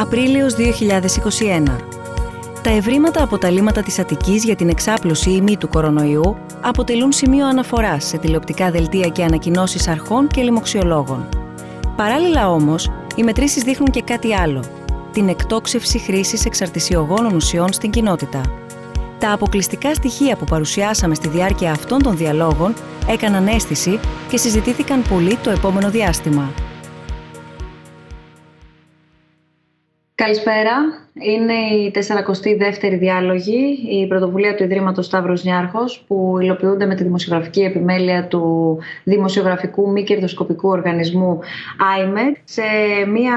Απρίλιος 2021. Τα ευρήματα από τα λίμματα της Αττικής για την εξάπλωση ή μη του κορονοϊού αποτελούν σημείο αναφοράς σε τηλεοπτικά δελτία και ανακοινώσεις αρχών και λοιμοξιολόγων. Παράλληλα όμως, οι μετρήσεις δείχνουν και κάτι άλλο. Την εκτόξευση χρήσης εξαρτησιογόνων ουσιών στην κοινότητα. Τα αποκλειστικά στοιχεία που παρουσιάσαμε στη διάρκεια αυτών των διαλόγων έκαναν αίσθηση και συζητήθηκαν πολύ το επόμενο διάστημα. Καλησπέρα. Είναι η 42η διάλογη, η πρωτοβουλία του Ιδρύματος Σταύρος Νιάρχος, που υλοποιούνται με τη δημοσιογραφική επιμέλεια του δημοσιογραφικού μη κερδοσκοπικού οργανισμού IMED, σε μία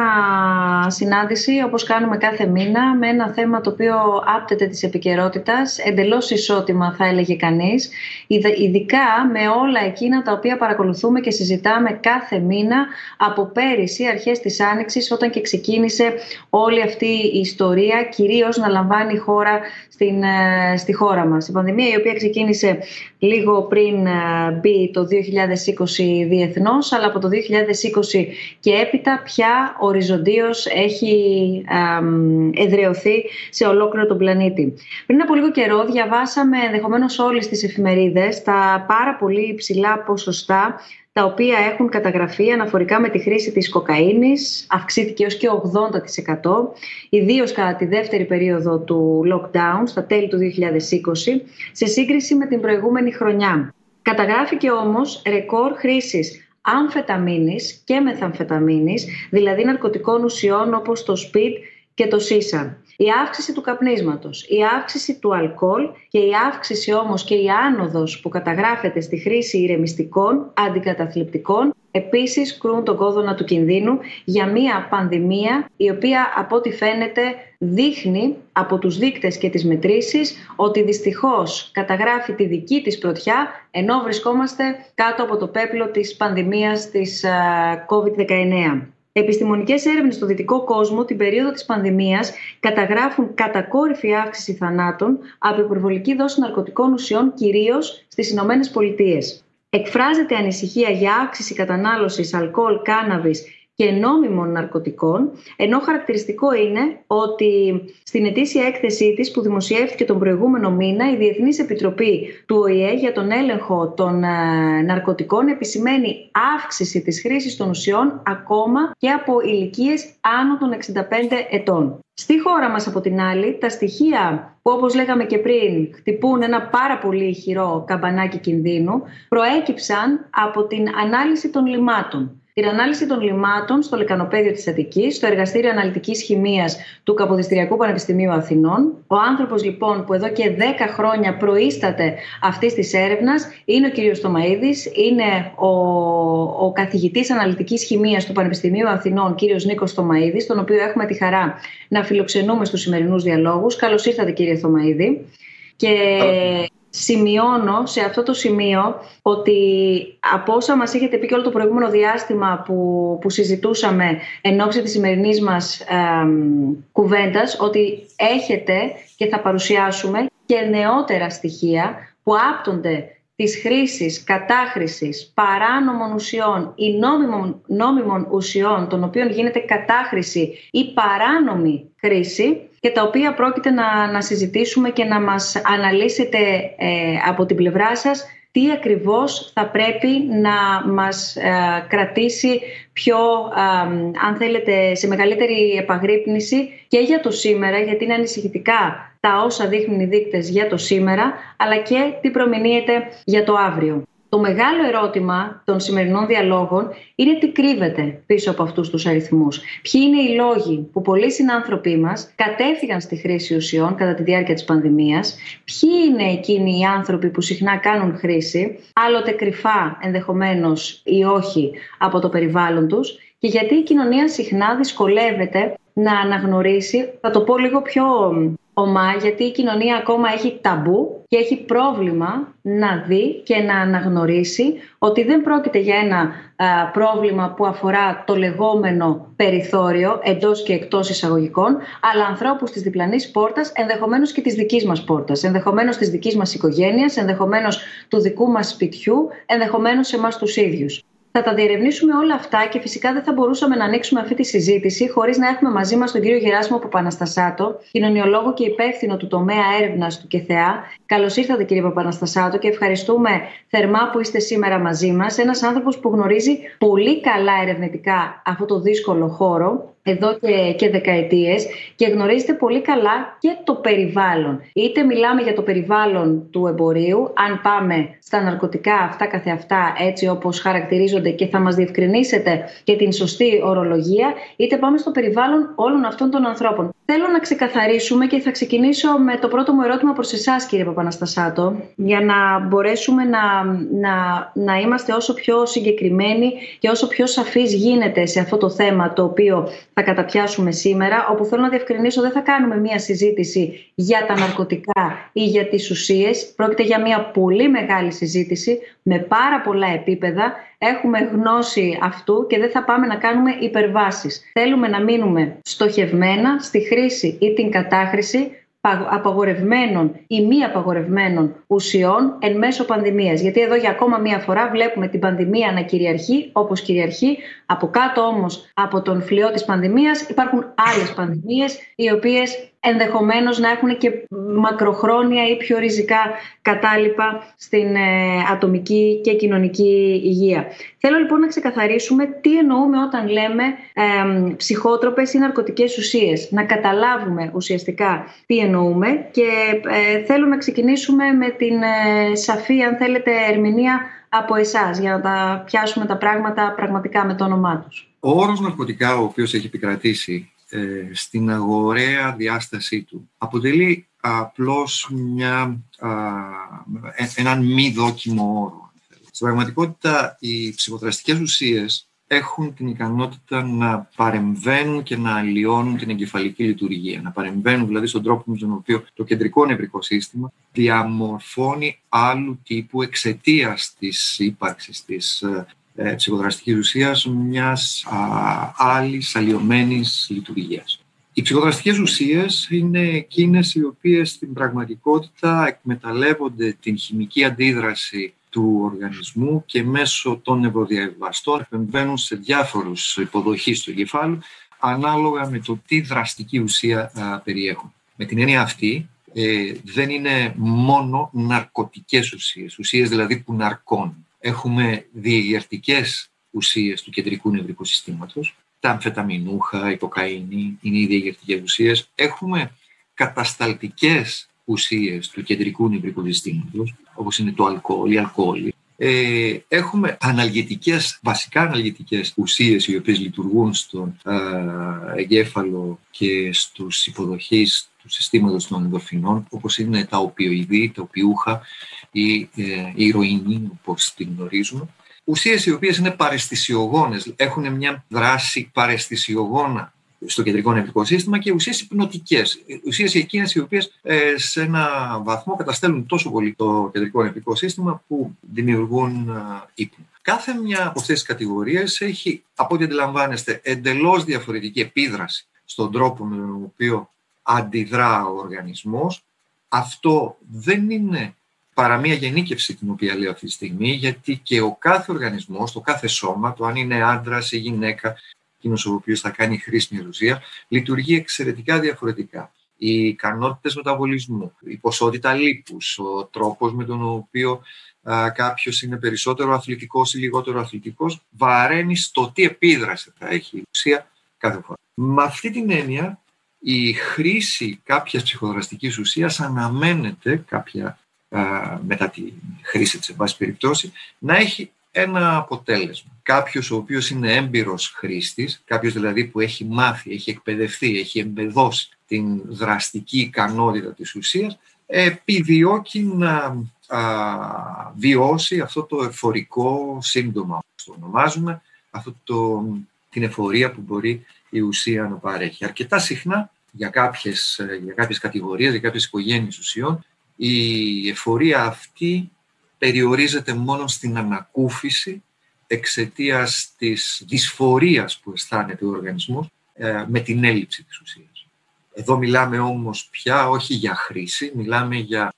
συνάντηση, όπως κάνουμε κάθε μήνα, με ένα θέμα το οποίο άπτεται της επικαιρότητας, εντελώς ισότιμα θα έλεγε κανείς, ειδικά με όλα εκείνα τα οποία παρακολουθούμε και συζητάμε κάθε μήνα από πέρυσι, αρχές της Άνοιξης, όταν και ξεκίνησε όλη αυτή η ιστορία ιστορία κυρίως να λαμβάνει η χώρα στην, ε, στη χώρα μας. Η πανδημία η οποία ξεκίνησε λίγο πριν ε, μπει το 2020 διεθνώς αλλά από το 2020 και έπειτα πια οριζοντίως έχει εδρεωθεί σε ολόκληρο τον πλανήτη. Πριν από λίγο καιρό διαβάσαμε ενδεχομένως όλες τις εφημερίδες τα πάρα πολύ υψηλά ποσοστά τα οποία έχουν καταγραφεί αναφορικά με τη χρήση της κοκαίνης, αυξήθηκε ως και 80%, ιδίως κατά τη δεύτερη περίοδο του lockdown, στα τέλη του 2020, σε σύγκριση με την προηγούμενη χρονιά. Καταγράφηκε όμως ρεκόρ χρήσης αμφεταμίνης και μεθαμφεταμίνης, δηλαδή ναρκωτικών ουσιών όπως το speed και το σίσα η αύξηση του καπνίσματος, η αύξηση του αλκοόλ και η αύξηση όμως και η άνοδος που καταγράφεται στη χρήση ηρεμιστικών, αντικαταθλιπτικών επίσης κρούν τον κόδωνα του κινδύνου για μια πανδημία η οποία από ό,τι φαίνεται δείχνει από τους δείκτες και τις μετρήσεις ότι δυστυχώς καταγράφει τη δική της πρωτιά ενώ βρισκόμαστε κάτω από το πέπλο της πανδημίας της COVID-19. Επιστημονικές έρευνες στο δυτικό κόσμο την περίοδο της πανδημίας καταγράφουν κατακόρυφη αύξηση θανάτων από υπερβολική δόση ναρκωτικών ουσιών, κυρίως στις Ηνωμένες Πολιτείες. Εκφράζεται ανησυχία για αύξηση κατανάλωσης αλκοόλ, κάναβης και νόμιμων ναρκωτικών, ενώ χαρακτηριστικό είναι ότι στην ετήσια έκθεσή της που δημοσιεύτηκε τον προηγούμενο μήνα η Διεθνής Επιτροπή του ΟΗΕ για τον έλεγχο των ε, ναρκωτικών επισημαίνει αύξηση της χρήσης των ουσιών ακόμα και από ηλικίες άνω των 65 ετών. Στη χώρα μας από την άλλη, τα στοιχεία που όπως λέγαμε και πριν χτυπούν ένα πάρα πολύ ηχηρό καμπανάκι κινδύνου προέκυψαν από την ανάλυση των λιμάτων την ανάλυση των λιμάτων στο λεκανοπέδιο της Αττικής, στο εργαστήριο αναλυτικής χημίας του Καποδιστριακού Πανεπιστημίου Αθηνών. Ο άνθρωπος λοιπόν που εδώ και 10 χρόνια προείσταται αυτής της έρευνας είναι ο κ. Στομαίδης, είναι ο, ο καθηγητής αναλυτικής χημίας του Πανεπιστημίου Αθηνών, κ. Νίκος Στομαίδης, τον οποίο έχουμε τη χαρά να φιλοξενούμε στους σημερινούς διαλόγους. Καλώς ήρθατε, κύριε Στομαίδη. Και Σημειώνω σε αυτό το σημείο ότι από όσα μας έχετε πει και όλο το προηγούμενο διάστημα που, που συζητούσαμε εν ώψη της σημερινής μας ε, κουβέντας ότι έχετε και θα παρουσιάσουμε και νεότερα στοιχεία που άπτονται της χρήσης, κατάχρησης παράνομων ουσιών ή νόμιμων, νόμιμων ουσιών των οποίων γίνεται κατάχρηση ή παράνομη χρήση και τα οποία πρόκειται να, να συζητήσουμε και να μας αναλύσετε ε, από την πλευρά σας τι ακριβώς θα πρέπει να μας ε, κρατήσει πιο, αν θέλετε, σε μεγαλύτερη επαγρύπνηση και για το σήμερα, γιατί είναι ανησυχητικά τα όσα δείχνουν οι δείκτες για το σήμερα, αλλά και τι προμηνύεται για το αύριο. Το μεγάλο ερώτημα των σημερινών διαλόγων είναι τι κρύβεται πίσω από αυτούς τους αριθμούς. Ποιοι είναι οι λόγοι που πολλοί συνάνθρωποι μας κατέφυγαν στη χρήση ουσιών κατά τη διάρκεια της πανδημίας, ποιοι είναι εκείνοι οι άνθρωποι που συχνά κάνουν χρήση, άλλοτε κρυφά ενδεχομένως ή όχι από το περιβάλλον τους και γιατί η κοινωνία συχνά δυσκολεύεται να αναγνωρίσει, θα το πω λίγο πιο ομά, γιατί η κοινωνία ακόμα έχει ταμπού και έχει πρόβλημα να δει και να αναγνωρίσει ότι δεν πρόκειται για ένα πρόβλημα που αφορά το λεγόμενο περιθώριο εντός και εκτός εισαγωγικών, αλλά ανθρώπους της διπλανής πόρτας, ενδεχομένως και της δικής μας πόρτας, ενδεχομένως της δικής μας οικογένειας, ενδεχομένως του δικού μας σπιτιού, ενδεχομένως εμάς τους ίδιους. Θα τα διερευνήσουμε όλα αυτά και φυσικά δεν θα μπορούσαμε να ανοίξουμε αυτή τη συζήτηση χωρίς να έχουμε μαζί μας τον κύριο Γεράσιμο Παπαναστασάτο, κοινωνιολόγο και υπεύθυνο του τομέα έρευνας του ΚΕΘΕΑ. Καλώς ήρθατε, κύριε Παπαναστασάτο, και ευχαριστούμε θερμά που είστε σήμερα μαζί μας. Ένας άνθρωπος που γνωρίζει πολύ καλά ερευνητικά αυτό το δύσκολο χώρο εδώ και, και δεκαετίες και γνωρίζετε πολύ καλά και το περιβάλλον. Είτε μιλάμε για το περιβάλλον του εμπορίου, αν πάμε στα ναρκωτικά αυτά καθεαυτά έτσι όπως χαρακτηρίζονται και θα μας διευκρινίσετε και την σωστή ορολογία, είτε πάμε στο περιβάλλον όλων αυτών των ανθρώπων. Θέλω να ξεκαθαρίσουμε και θα ξεκινήσω με το πρώτο μου ερώτημα προς εσάς κύριε Παπαναστασάτο για να μπορέσουμε να, να, να είμαστε όσο πιο συγκεκριμένοι και όσο πιο σαφείς γίνεται σε αυτό το θέμα το οποίο θα καταπιάσουμε σήμερα, όπου θέλω να διευκρινίσω δεν θα κάνουμε μία συζήτηση για τα ναρκωτικά ή για τις ουσίες. Πρόκειται για μία πολύ μεγάλη συζήτηση με πάρα πολλά επίπεδα. Έχουμε γνώση αυτού και δεν θα πάμε να κάνουμε υπερβάσεις. Θέλουμε να μείνουμε στοχευμένα στη χρήση ή την κατάχρηση απαγορευμένων ή μη απαγορευμένων ουσιών εν μέσω πανδημίας. Γιατί εδώ για ακόμα μία φορά βλέπουμε την πανδημία να κυριαρχεί όπως κυριαρχεί. Από κάτω όμως από τον φλοιό της πανδημίας υπάρχουν άλλες πανδημίες οι οποίες ενδεχομένως να έχουν και μακροχρόνια ή πιο ριζικά κατάλοιπα στην ε, ατομική και κοινωνική υγεία. Θέλω λοιπόν να ξεκαθαρίσουμε τι εννοούμε όταν λέμε ε, ψυχότροπες ή ναρκωτικές ουσίες. Να καταλάβουμε ουσιαστικά τι εννοούμε και ε, θέλω να ξεκινήσουμε με την ε, σαφή, αν θέλετε, ερμηνεία από εσάς για να τα πιάσουμε τα πράγματα πραγματικά με το όνομά τους. Ο όρος ναρκωτικά, ο οποίος έχει επικρατήσει ε, στην αγοραία διάστασή του. Αποτελεί απλώς μια, ε, έναν μη δόκιμο όρο. Στην πραγματικότητα, οι ψυχοδραστικές ουσίες έχουν την ικανότητα να παρεμβαίνουν και να αλλοιώνουν την εγκεφαλική λειτουργία. Να παρεμβαίνουν δηλαδή στον τρόπο με τον οποίο το κεντρικό νευρικό σύστημα διαμορφώνει άλλου τύπου εξαιτίας της ύπαρξης της ε, ε, ψυχοδραστικής ουσίας μιας α, άλλης αλλοιωμένης λειτουργίας. Οι ψυχοδραστικές ουσίες είναι εκείνες οι οποίες στην πραγματικότητα εκμεταλλεύονται την χημική αντίδραση του οργανισμού και μέσω των νευροδιαβαστών επεμβαίνουν σε διάφορους υποδοχείς του εγκεφάλου ανάλογα με το τι δραστική ουσία περιέχουν. Με την έννοια αυτή, ε, δεν είναι μόνο ναρκωτικές ουσίες, ουσίες δηλαδή που ναρκώνουν έχουμε διεγερτικές ουσίες του κεντρικού νευρικού συστήματος, τα αμφεταμινούχα, η κοκαίνη είναι οι διεγερτικές ουσίες. Έχουμε κατασταλτικές ουσίες του κεντρικού νευρικού συστήματος, όπως είναι το αλκοόλ, η αλκοόλη. Ε, έχουμε αναλγητικές, βασικά αναλγητικές ουσίες οι οποίες λειτουργούν στον ε, εγκέφαλο και στους υποδοχείς του συστήματος των ενδορφινών, όπως είναι τα οπιοειδή, τα οπιούχα ή ε, η ηρωίνη, όπως την γνωρίζουμε. Ουσίες οι οποίες είναι παρεστησιογόνες, έχουν μια δράση παρεστησιογόνα στο κεντρικό νευρικό σύστημα και ουσίες υπνοτικές. Ουσίες εκείνες οι οποίες ε, σε ένα βαθμό καταστέλουν τόσο πολύ το κεντρικό νευρικό σύστημα που δημιουργούν ε, ύπνο. Κάθε μια από αυτές τις κατηγορίες έχει, από ό,τι αντιλαμβάνεστε, εντελώς διαφορετική επίδραση στον τρόπο με τον οποίο αντιδρά ο οργανισμός. Αυτό δεν είναι παρά μία γενίκευση την οποία λέω αυτή τη στιγμή, γιατί και ο κάθε οργανισμός, το κάθε σώμα, το αν είναι άντρας ή γυναίκα, εκείνος ο οποίος θα κάνει χρήσιμη ουσία, λειτουργεί εξαιρετικά διαφορετικά. Οι ικανότητες μεταβολισμού, η ποσότητα λίπους, ο τρόπος με τον οποίο κάποιος είναι περισσότερο αθλητικός ή λιγότερο αθλητικός, βαραίνει στο τι επίδραση θα έχει η ουσία κάθε φορά. Με αυτή την έννοια, η χρήση κάποιας ψυχοδραστικής ουσίας αναμένεται κάποια μετά τη χρήση της, εν περιπτώσει, να έχει ένα αποτέλεσμα. Κάποιος ο οποίος είναι έμπειρος χρήστης, κάποιος δηλαδή που έχει μάθει, έχει εκπαιδευτεί, έχει εμπεδώσει την δραστική ικανότητα της ουσίας, επιδιώκει να βιώσει αυτό το εφορικό σύντομα, όπως το ονομάζουμε, αυτό το, την εφορία που μπορεί η ουσία να παρέχει. Αρκετά συχνά για κάποιες, για κάποιες κατηγορίες, για κάποιες οικογένειες ουσιών, η εφορία αυτή περιορίζεται μόνο στην ανακούφιση εξαιτίας της δυσφορίας που αισθάνεται ο οργανισμός ε, με την έλλειψη της ουσίας. Εδώ μιλάμε όμως πια όχι για χρήση, μιλάμε για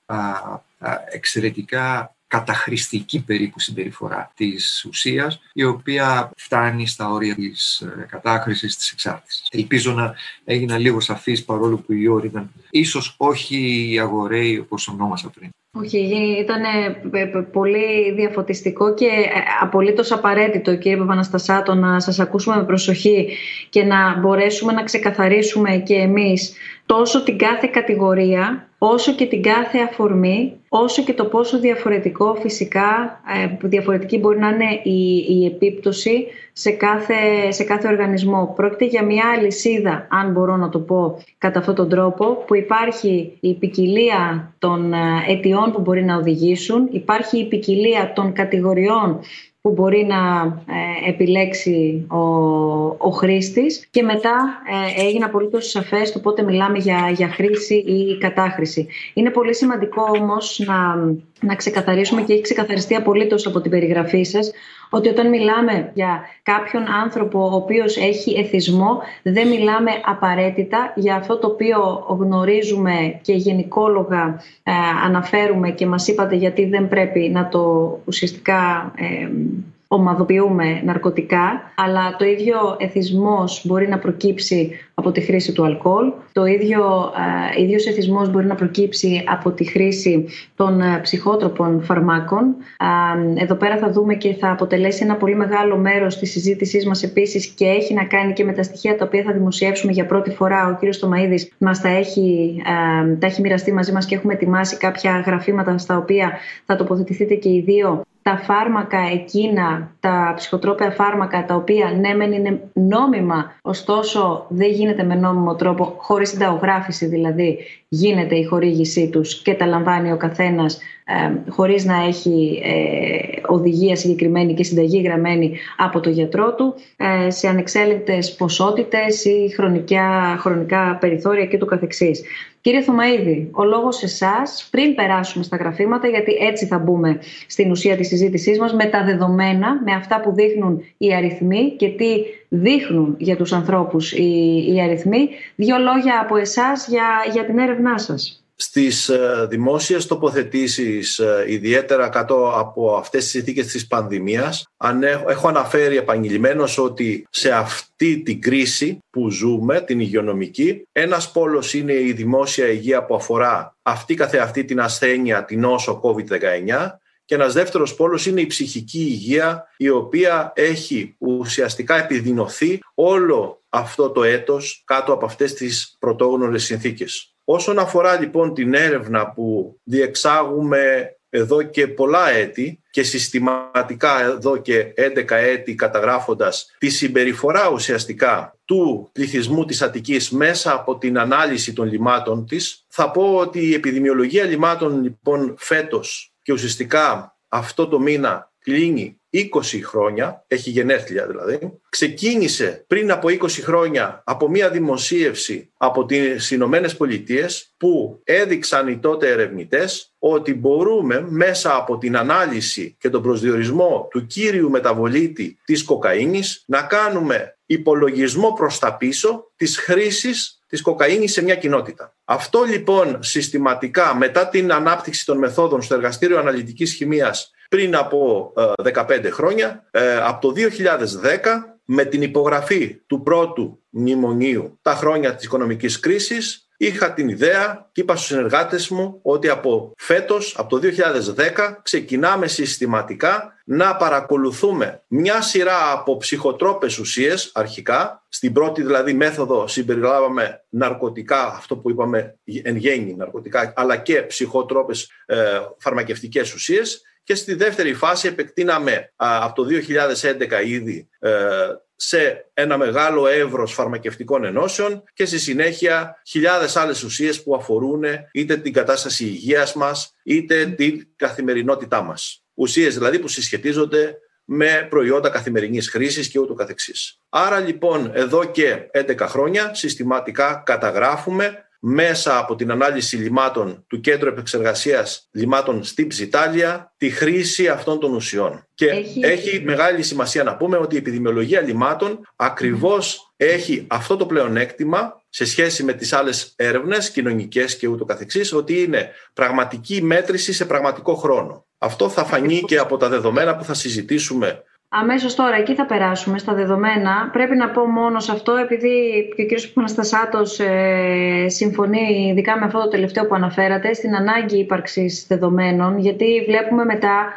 εξαιρετικά καταχρηστική περίπου συμπεριφορά της ουσίας, η οποία φτάνει στα όρια της ε, κατάχρησης της εξάρτησης. Ελπίζω να έγινα λίγο σαφής παρόλο που η ώρα ήταν ίσως όχι η αγοραίοι όπως ονόμασα πριν. Όχι, ήταν πολύ διαφωτιστικό και ε, απολύτως απαραίτητο κύριε Παπαναστασάτο να σας ακούσουμε με προσοχή και να μπορέσουμε να ξεκαθαρίσουμε και εμείς τόσο την κάθε κατηγορία όσο και την κάθε αφορμή, όσο και το πόσο διαφορετικό φυσικά, ε, διαφορετική μπορεί να είναι η, η επίπτωση σε κάθε, σε κάθε οργανισμό. Πρόκειται για μια αλυσίδα, αν μπορώ να το πω κατά αυτόν τον τρόπο, που υπάρχει η ποικιλία των ε, αιτιών που μπορεί να οδηγήσουν, υπάρχει η ποικιλία των κατηγοριών που μπορεί να ε, επιλέξει ο, ο χρήστης και μετά ε, έγινε απολύτως σαφές το πότε μιλάμε για, για χρήση ή κατάχρηση. Είναι πολύ σημαντικό όμως να, να ξεκαθαρίσουμε και έχει ξεκαθαριστεί απολύτως από την περιγραφή σας ότι όταν μιλάμε για κάποιον άνθρωπο ο οποίος έχει εθισμό δεν μιλάμε απαραίτητα για αυτό το οποίο γνωρίζουμε και γενικόλογα ε, αναφέρουμε και μας είπατε γιατί δεν πρέπει να το ουσιαστικά ε, ομαδοποιούμε ναρκωτικά, αλλά το ίδιο εθισμός μπορεί να προκύψει από τη χρήση του αλκοόλ. Το ίδιο, ε, ίδιος εθισμός μπορεί να προκύψει από τη χρήση των ε, ψυχότροπων φαρμάκων. Ε, εδώ πέρα θα δούμε και θα αποτελέσει ένα πολύ μεγάλο μέρος της συζήτησής μας επίσης και έχει να κάνει και με τα στοιχεία τα οποία θα δημοσιεύσουμε για πρώτη φορά. Ο κύριος Τομαίδης μας τα έχει, ε, τα έχει μοιραστεί μαζί μας και έχουμε ετοιμάσει κάποια γραφήματα στα οποία θα τοποθετηθείτε και οι δύο τα φάρμακα εκείνα, τα ψυχοτρόπαια φάρμακα, τα οποία ναι μεν είναι νόμιμα, ωστόσο δεν γίνεται με νόμιμο τρόπο, χωρίς συνταγογράφηση δηλαδή, γίνεται η χορήγησή τους και τα λαμβάνει ο καθένας ε, χωρίς να έχει ε, οδηγία συγκεκριμένη και συνταγή γραμμένη από το γιατρό του ε, σε ανεξέλεγκτες ποσότητες ή χρονικά, χρονικά περιθώρια και του καθεξής. Κύριε Θωμαίδη, ο λόγος σε εσάς πριν περάσουμε στα γραφήματα, γιατί έτσι θα μπούμε στην ουσία της συζήτησής μας, με τα δεδομένα, με αυτά που δείχνουν οι αριθμοί και τι δείχνουν για τους ανθρώπους οι, οι αριθμοί. Δύο λόγια από εσάς για, για την έρευνά σας στις ε, δημόσιες τοποθετήσεις, ε, ιδιαίτερα κάτω από αυτές τις συνθήκες της πανδημίας, έχω αναφέρει επαγγελμένως ότι σε αυτή την κρίση που ζούμε, την υγειονομική, ένας πόλος είναι η δημόσια υγεία που αφορά αυτή καθεαυτή την ασθένεια, την νόσο COVID-19, και ένας δεύτερος πόλος είναι η ψυχική υγεία η οποία έχει ουσιαστικά επιδεινωθεί όλο αυτό το έτος κάτω από αυτές τις πρωτόγνωρες συνθήκες. Όσον αφορά λοιπόν την έρευνα που διεξάγουμε εδώ και πολλά έτη και συστηματικά εδώ και 11 έτη καταγράφοντας τη συμπεριφορά ουσιαστικά του πληθυσμού της Αττικής μέσα από την ανάλυση των λιμάτων της, θα πω ότι η επιδημιολογία λιμάτων λοιπόν φέτος και ουσιαστικά αυτό το μήνα κλείνει 20 χρόνια, έχει γενέθλια δηλαδή, ξεκίνησε πριν από 20 χρόνια από μια δημοσίευση από τις Ηνωμένες Πολιτείες που έδειξαν οι τότε ερευνητές ότι μπορούμε μέσα από την ανάλυση και τον προσδιορισμό του κύριου μεταβολίτη της κοκαίνης να κάνουμε υπολογισμό προς τα πίσω της χρήσης της κοκαίνης σε μια κοινότητα. Αυτό λοιπόν συστηματικά μετά την ανάπτυξη των μεθόδων στο εργαστήριο αναλυτικής χημίας πριν από 15 ε, χρόνια, ε, από το 2010 με την υπογραφή του πρώτου μνημονίου τα χρόνια της οικονομικής κρίσης είχα την ιδέα και είπα στους συνεργάτες μου ότι από φέτος, από το 2010 ξεκινάμε συστηματικά να παρακολουθούμε μια σειρά από ψυχοτρόπες ουσίες αρχικά. Στην πρώτη δηλαδή μέθοδο συμπεριλάβαμε ναρκωτικά, αυτό που είπαμε εν γέννη ναρκωτικά, αλλά και ψυχοτρόπες ε, φαρμακευτικές ουσίες και στη δεύτερη φάση επεκτείναμε από το 2011 ήδη ε, σε ένα μεγάλο εύρος φαρμακευτικών ενώσεων και στη συνέχεια χιλιάδες άλλες ουσίες που αφορούν είτε την κατάσταση υγείας μας είτε την καθημερινότητά μας. Ουσίες δηλαδή που συσχετίζονται με προϊόντα καθημερινής χρήσης και ούτω καθεξής. Άρα λοιπόν εδώ και 11 χρόνια συστηματικά καταγράφουμε μέσα από την ανάλυση λιμάτων του Κέντρου Επεξεργασίας Λιμάτων στην Ψιτάλια τη χρήση αυτών των ουσιών. Και έχει... έχει μεγάλη σημασία να πούμε ότι η επιδημιολογία λιμάτων ακριβώς έχει αυτό το πλεονέκτημα σε σχέση με τις άλλες έρευνες κοινωνικές και ούτω καθεξής ότι είναι πραγματική μέτρηση σε πραγματικό χρόνο. Αυτό θα φανεί και από τα δεδομένα που θα συζητήσουμε Αμέσως τώρα εκεί θα περάσουμε στα δεδομένα. Πρέπει να πω μόνο σε αυτό, επειδή και ο κ. Παναστασάτος ε, συμφωνεί ειδικά με αυτό το τελευταίο που αναφέρατε, στην ανάγκη ύπαρξης δεδομένων, γιατί βλέπουμε μετά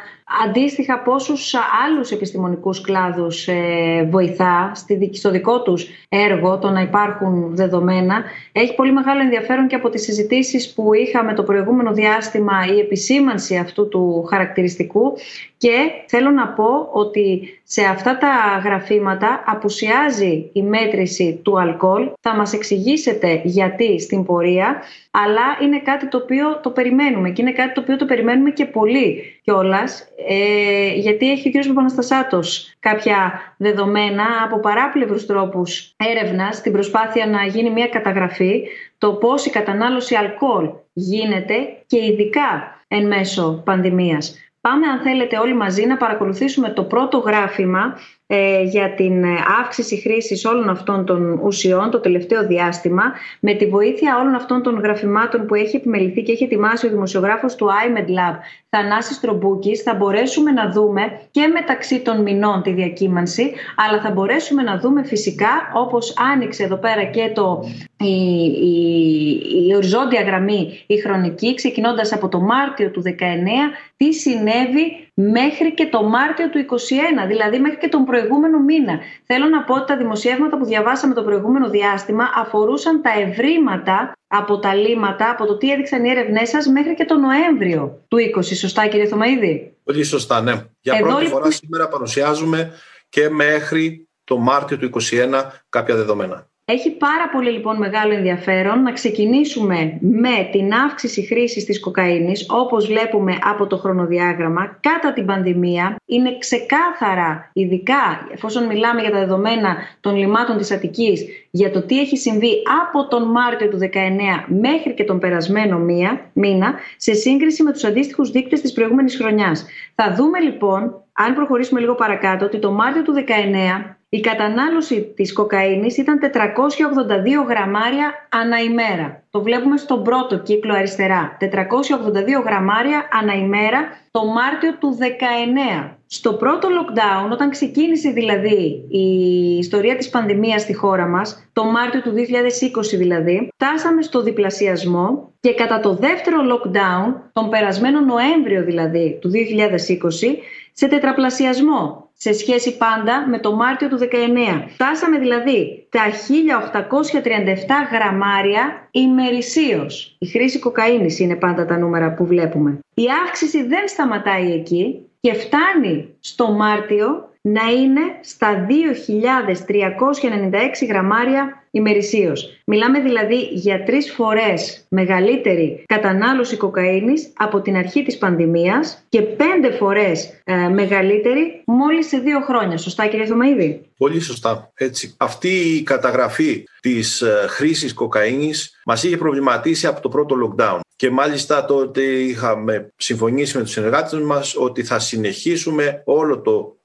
αντίστοιχα πόσους άλλους επιστημονικούς κλάδους ε, βοηθά στο δικό τους έργο το να υπάρχουν δεδομένα. Έχει πολύ μεγάλο ενδιαφέρον και από τις συζητήσεις που είχαμε το προηγούμενο διάστημα η επισήμανση αυτού του χαρακτηριστικού και θέλω να πω ότι σε αυτά τα γραφήματα απουσιάζει η μέτρηση του αλκοόλ. Θα μας εξηγήσετε γιατί στην πορεία, αλλά είναι κάτι το οποίο το περιμένουμε και είναι κάτι το οποίο το περιμένουμε και πολύ κιόλας, ε, γιατί έχει ο κ. Παπαναστασάτος κάποια δεδομένα από παράπλευρους τρόπους έρευνας στην προσπάθεια να γίνει μια καταγραφή το πώς η κατανάλωση αλκοόλ γίνεται και ειδικά εν μέσω πανδημίας. Πάμε αν θέλετε όλοι μαζί να παρακολουθήσουμε το πρώτο γράφημα ε, για την ε, αύξηση χρήσης όλων αυτών των ουσιών το τελευταίο διάστημα με τη βοήθεια όλων αυτών των γραφημάτων που έχει επιμεληθεί και έχει ετοιμάσει ο δημοσιογράφος του IMED Lab Θανάσης Τρομπούκης θα μπορέσουμε να δούμε και μεταξύ των μηνών τη διακύμανση αλλά θα μπορέσουμε να δούμε φυσικά όπως άνοιξε εδώ πέρα και το, η, η, η οριζόντια γραμμή η χρονική ξεκινώντας από το Μάρτιο του 19 τι συνέβη μέχρι και το Μάρτιο του 2021, δηλαδή μέχρι και τον προηγούμενο μήνα. Θέλω να πω ότι τα δημοσιεύματα που διαβάσαμε το προηγούμενο διάστημα αφορούσαν τα ευρήματα από τα λύματα, από το τι έδειξαν οι έρευνές σας μέχρι και τον Νοέμβριο του 20. Σωστά, κύριε Θωμαίδη; Πολύ σωστά, ναι. Για Εδώ, πρώτη φορά σήμερα παρουσιάζουμε και μέχρι το Μάρτιο του 2021 κάποια δεδομένα. Έχει πάρα πολύ λοιπόν μεγάλο ενδιαφέρον να ξεκινήσουμε με την αύξηση χρήσης της κοκαίνης όπως βλέπουμε από το χρονοδιάγραμμα κατά την πανδημία. Είναι ξεκάθαρα, ειδικά εφόσον μιλάμε για τα δεδομένα των λιμάτων της Αττικής, για το τι έχει συμβεί από τον Μάρτιο του 19 μέχρι και τον περασμένο μήνα σε σύγκριση με τους αντίστοιχους δείκτες της προηγούμενης χρονιάς. Θα δούμε λοιπόν, αν προχωρήσουμε λίγο παρακάτω, ότι το Μάρτιο του 19 η κατανάλωση της κοκαίνης ήταν 482 γραμμάρια ανά ημέρα. Το βλέπουμε στον πρώτο κύκλο αριστερά. 482 γραμμάρια ανά ημέρα το Μάρτιο του 19. Στο πρώτο lockdown, όταν ξεκίνησε δηλαδή η ιστορία της πανδημίας στη χώρα μας, το Μάρτιο του 2020 δηλαδή, φτάσαμε στο διπλασιασμό και κατά το δεύτερο lockdown, τον περασμένο Νοέμβριο δηλαδή του 2020, σε τετραπλασιασμό σε σχέση πάντα με το Μάρτιο του 19. Φτάσαμε δηλαδή τα 1837 γραμμάρια ημερησίως. Η χρήση κοκαίνης είναι πάντα τα νούμερα που βλέπουμε. Η αύξηση δεν σταματάει εκεί και φτάνει στο Μάρτιο να είναι στα 2.396 γραμμάρια ημερησίως. Μιλάμε δηλαδή για τρεις φορές μεγαλύτερη κατανάλωση κοκαίνης από την αρχή της πανδημίας και πέντε φορές ε, μεγαλύτερη μόλις σε δύο χρόνια. Σωστά κύριε Θωμαίδη; Πολύ σωστά. Έτσι. Αυτή η καταγραφή της ε, χρήσης κοκαίνης μας είχε προβληματίσει από το πρώτο lockdown. Και μάλιστα τότε είχαμε συμφωνήσει με τους συνεργάτες μας ότι θα συνεχίσουμε όλο το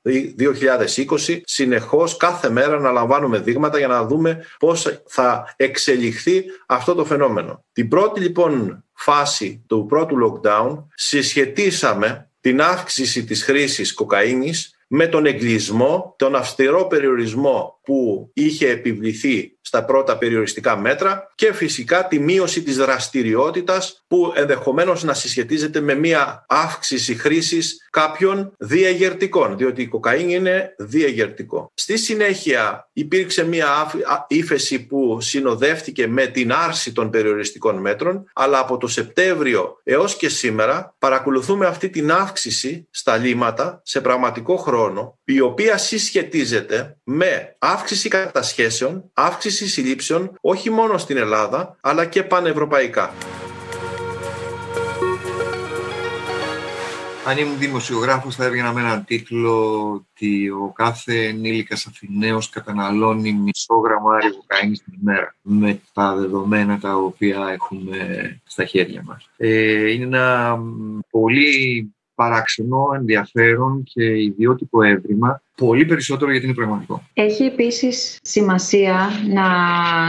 2020 συνεχώς κάθε μέρα να λαμβάνουμε δείγματα για να δούμε πώς θα εξελιχθεί αυτό το φαινόμενο. Την πρώτη λοιπόν φάση του πρώτου lockdown συσχετίσαμε την αύξηση της χρήσης κοκαίνης με τον εγκλισμό, τον αυστηρό περιορισμό που είχε επιβληθεί στα πρώτα περιοριστικά μέτρα και φυσικά τη μείωση της δραστηριότητας που ενδεχομένως να συσχετίζεται με μια αύξηση χρήσης κάποιων διαγερτικών, διότι η κοκαίνη είναι διαγερτικό. Στη συνέχεια υπήρξε μια ύφεση που συνοδεύτηκε με την άρση των περιοριστικών μέτρων, αλλά από το Σεπτέμβριο έως και σήμερα παρακολουθούμε αυτή την αύξηση στα λίμματα σε πραγματικό χρόνο, η οποία συσχετίζεται με αύξηση κατασχέσεων, αύξηση συλλήψεων όχι μόνο στην Ελλάδα αλλά και πανευρωπαϊκά. Αν ήμουν δημοσιογράφος θα έβγαινα με έναν τίτλο ότι ο κάθε ενήλικας Αθηναίος καταναλώνει μισό γραμμάρι κοκαίνης την ημέρα με τα δεδομένα τα οποία έχουμε στα χέρια μας. Ε, είναι ένα πολύ παράξενο, ενδιαφέρον και ιδιότυπο έβριμα πολύ περισσότερο γιατί είναι πραγματικό. Έχει επίσης σημασία να,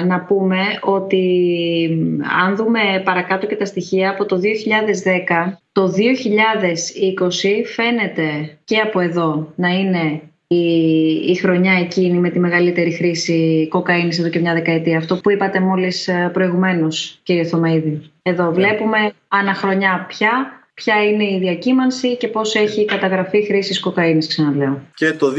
να πούμε ότι αν δούμε παρακάτω και τα στοιχεία από το 2010, το 2020 φαίνεται και από εδώ να είναι η, η χρονιά εκείνη με τη μεγαλύτερη χρήση κοκαίνης εδώ και μια δεκαετία. Αυτό που είπατε μόλις ε, προηγουμένως, κύριε Θωμαίδη. Εδώ ναι. βλέπουμε αναχρονιά πια ποια είναι η διακύμανση και πώς έχει καταγραφεί χρήση κοκαίνης, ξαναλέω. Και το 2021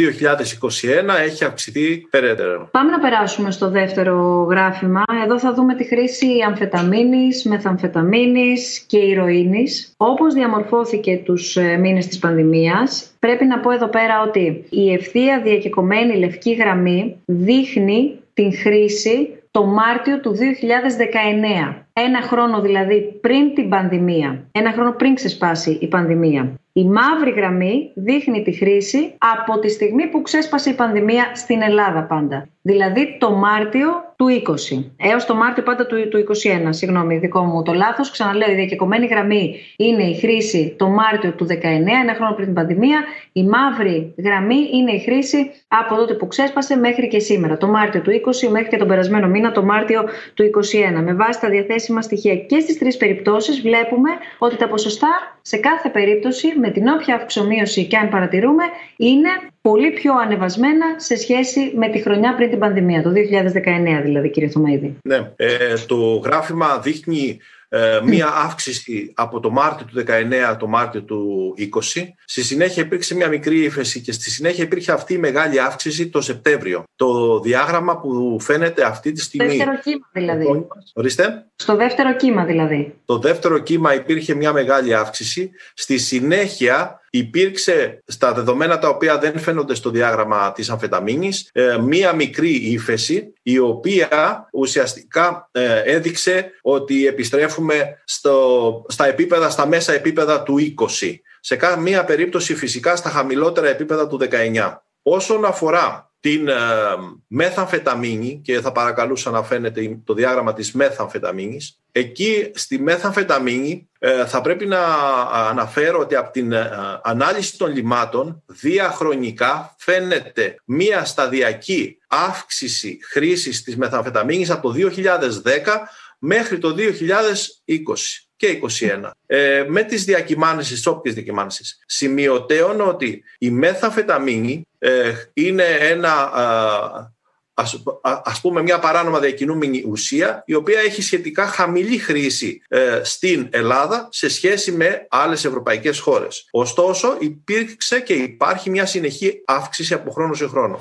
έχει αυξηθεί περαιτέρω. Πάμε να περάσουμε στο δεύτερο γράφημα. Εδώ θα δούμε τη χρήση αμφεταμίνης, μεθαμφεταμίνης και ηρωίνης. Όπως διαμορφώθηκε τους ε, μήνες της πανδημίας, πρέπει να πω εδώ πέρα ότι η ευθεία διακεκομένη λευκή γραμμή δείχνει την χρήση το Μάρτιο του 2019. Ένα χρόνο δηλαδή πριν την πανδημία. Ένα χρόνο πριν ξεσπάσει η πανδημία. Η μαύρη γραμμή δείχνει τη χρήση από τη στιγμή που ξέσπασε η πανδημία στην Ελλάδα πάντα. Δηλαδή το Μάρτιο του 20. Έως το Μάρτιο πάντα του, του 21. Συγγνώμη, δικό μου το λάθος. Ξαναλέω, η διακεκομένη γραμμή είναι η χρήση το Μάρτιο του 19, ένα χρόνο πριν την πανδημία. Η μαύρη γραμμή είναι η χρήση από τότε που ξέσπασε μέχρι και σήμερα. Το Μάρτιο του 20 μέχρι και τον περασμένο μήνα, το Μάρτιο του 21. Με βάση τα διαθέσιμα στοιχεία και στις τρεις περιπτώσεις βλέπουμε ότι τα ποσοστά σε κάθε περίπτωση με την όποια αυξομοίωση και αν παρατηρούμε είναι πολύ πιο ανεβασμένα σε σχέση με τη χρονιά πριν την πανδημία, το 2019 δηλαδή κύριε Θωμαίδη. Ναι, ε, το γράφημα δείχνει ε, μία αύξηση από το Μάρτιο του 19 το Μάρτιο του 20. Στη συνέχεια υπήρξε μία μικρή ύφεση και στη συνέχεια υπήρχε αυτή η μεγάλη αύξηση το Σεπτέμβριο. Το διάγραμμα που φαίνεται αυτή τη στιγμή... Δεύτερο κύμα δηλαδή. Ορίστε. Στο δεύτερο κύμα δηλαδή. Το δεύτερο κύμα υπήρχε μία μεγάλη αύξηση. Στη συνέχεια υπήρξε στα δεδομένα τα οποία δεν φαίνονται στο διάγραμμα της αμφεταμίνης ε, μία μικρή ύφεση η οποία ουσιαστικά ε, έδειξε ότι επιστρέφουμε στο, στα επίπεδα, στα μέσα επίπεδα του 20. Σε καμία περίπτωση φυσικά στα χαμηλότερα επίπεδα του 19. Όσον αφορά την ε, μεθαμφεταμίνη και θα παρακαλούσα να φαίνεται το διάγραμμα της μεθαμφεταμίνης. Εκεί στη μεθαμφεταμίνη ε, θα πρέπει να αναφέρω ότι από την ε, ανάλυση των λιμάτων διαχρονικά φαίνεται μία σταδιακή αύξηση χρήσης της μεθαμφεταμίνης από το 2010 μέχρι το 2020 και 21. Ε, με τις διακυμάνσεις, τις όποιες διακυμάνσεις. Σημειωτέων ότι η μεθαφεταμίνη ε, είναι ένα, ας, ας πούμε μια παράνομα διακινούμενη ουσία η οποία έχει σχετικά χαμηλή χρήση ε, στην Ελλάδα σε σχέση με άλλες ευρωπαϊκές χώρες. Ωστόσο υπήρξε και υπάρχει μια συνεχή αύξηση από χρόνο σε χρόνο.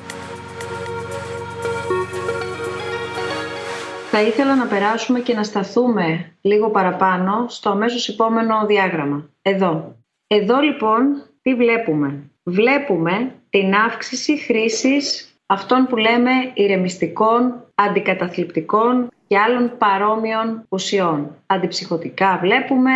Θα ήθελα να περάσουμε και να σταθούμε λίγο παραπάνω στο αμέσως επόμενο διάγραμμα. Εδώ. Εδώ λοιπόν τι βλέπουμε; Βλέπουμε την αύξηση χρήσης αυτών που λέμε ηρεμιστικών, αντικαταθλιπτικών και άλλων παρόμοιων ουσιών. Αντιψυχωτικά βλέπουμε,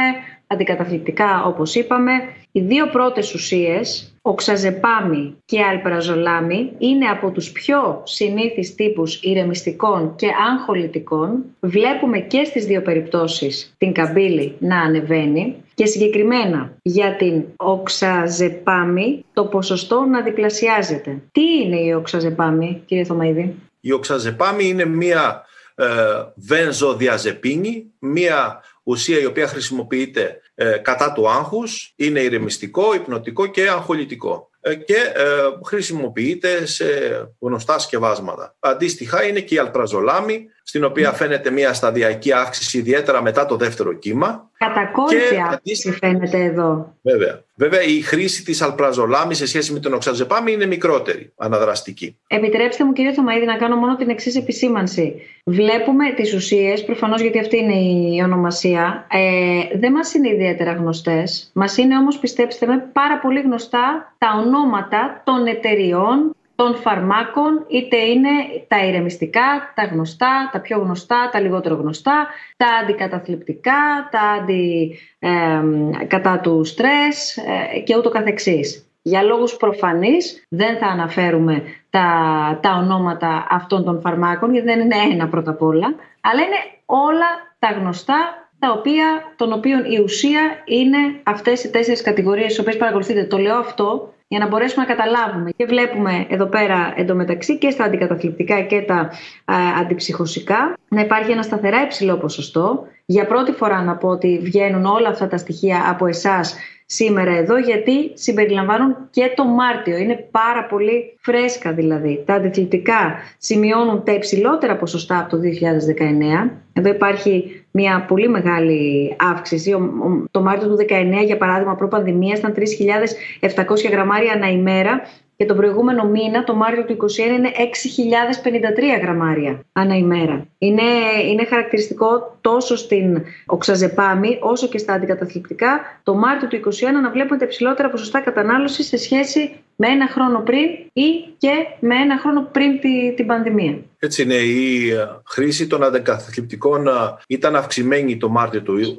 αντικαταθλιπτικά όπως είπαμε. Οι δύο πρώτες ουσίες, οξαζεπάμι και αλπραζολάμι, είναι από τους πιο συνήθεις τύπους ηρεμιστικών και αγχολητικών. Βλέπουμε και στις δύο περιπτώσεις την καμπύλη να ανεβαίνει και συγκεκριμένα για την οξαζεπάμι το ποσοστό να διπλασιάζεται. Τι είναι η οξαζεπάμι, κύριε Θωμαίδη; Η οξαζεπάμι είναι μία ε, βενζοδιαζεπίνη, μία ουσία η οποία χρησιμοποιείται ε, κατά του άγχους, είναι ηρεμιστικό, υπνοτικό και αγχολητικό ε, και ε, χρησιμοποιείται σε γνωστά σκευάσματα. Αντίστοιχα είναι και η αλπραζολάμη, στην οποία φαίνεται μια σταδιακή αύξηση ιδιαίτερα μετά το δεύτερο κύμα. Κατακόρυφη αύξηση φαίνεται εδώ. Βέβαια. Βέβαια, η χρήση της αλπραζολάμης σε σχέση με τον οξαζεπάμι είναι μικρότερη, αναδραστική. Επιτρέψτε μου, κύριε Θωμαίδη, να κάνω μόνο την εξής επισήμανση. Βλέπουμε τις ουσίες, προφανώς γιατί αυτή είναι η ονομασία, ε, δεν μας είναι ιδιαίτερα γνωστές. Μας είναι όμως, πιστέψτε με, πάρα πολύ γνωστά τα ονόματα των εταιριών των φαρμάκων, είτε είναι τα ηρεμιστικά, τα γνωστά, τα πιο γνωστά, τα λιγότερο γνωστά, τα αντικαταθλιπτικά, τα αντι, κατά του στρες ε, και ούτω καθεξής. Για λόγους προφανείς δεν θα αναφέρουμε τα, τα ονόματα αυτών των φαρμάκων, γιατί δεν είναι ένα πρώτα απ' όλα, αλλά είναι όλα τα γνωστά τα οποία, των οποίων η ουσία είναι αυτές οι τέσσερις κατηγορίες τις οποίες παρακολουθείτε. Το λέω αυτό για να μπορέσουμε να καταλάβουμε. Και βλέπουμε εδώ πέρα εντωμεταξύ και στα αντικαταθλιπτικά και τα α, αντιψυχωσικά να υπάρχει ένα σταθερά υψηλό ποσοστό. Για πρώτη φορά να πω ότι βγαίνουν όλα αυτά τα στοιχεία από εσάς σήμερα εδώ γιατί συμπεριλαμβάνουν και το Μάρτιο. Είναι πάρα πολύ φρέσκα δηλαδή. Τα αντιθλιπτικά σημειώνουν τα υψηλότερα ποσοστά από το 2019. Εδώ υπάρχει μια πολύ μεγάλη αύξηση. Το Μάρτιος του 2019, για παράδειγμα, προ-πανδημία ήταν 3.700 γραμμάρια ανά ημέρα και τον προηγούμενο μήνα, το Μάρτιο του 2021, είναι 6.053 γραμμάρια ανά ημέρα. Είναι, είναι χαρακτηριστικό τόσο στην οξαζεπάμη όσο και στα αντικαταθλιπτικά το Μάρτιο του 2021 να βλέπουμε τα υψηλότερα ποσοστά κατανάλωσης σε σχέση με ένα χρόνο πριν ή και με ένα χρόνο πριν την πανδημία. Έτσι είναι, η ε, χρήση των αντικαθλιπτικών ε, ήταν αυξημένη το Μάρτιο του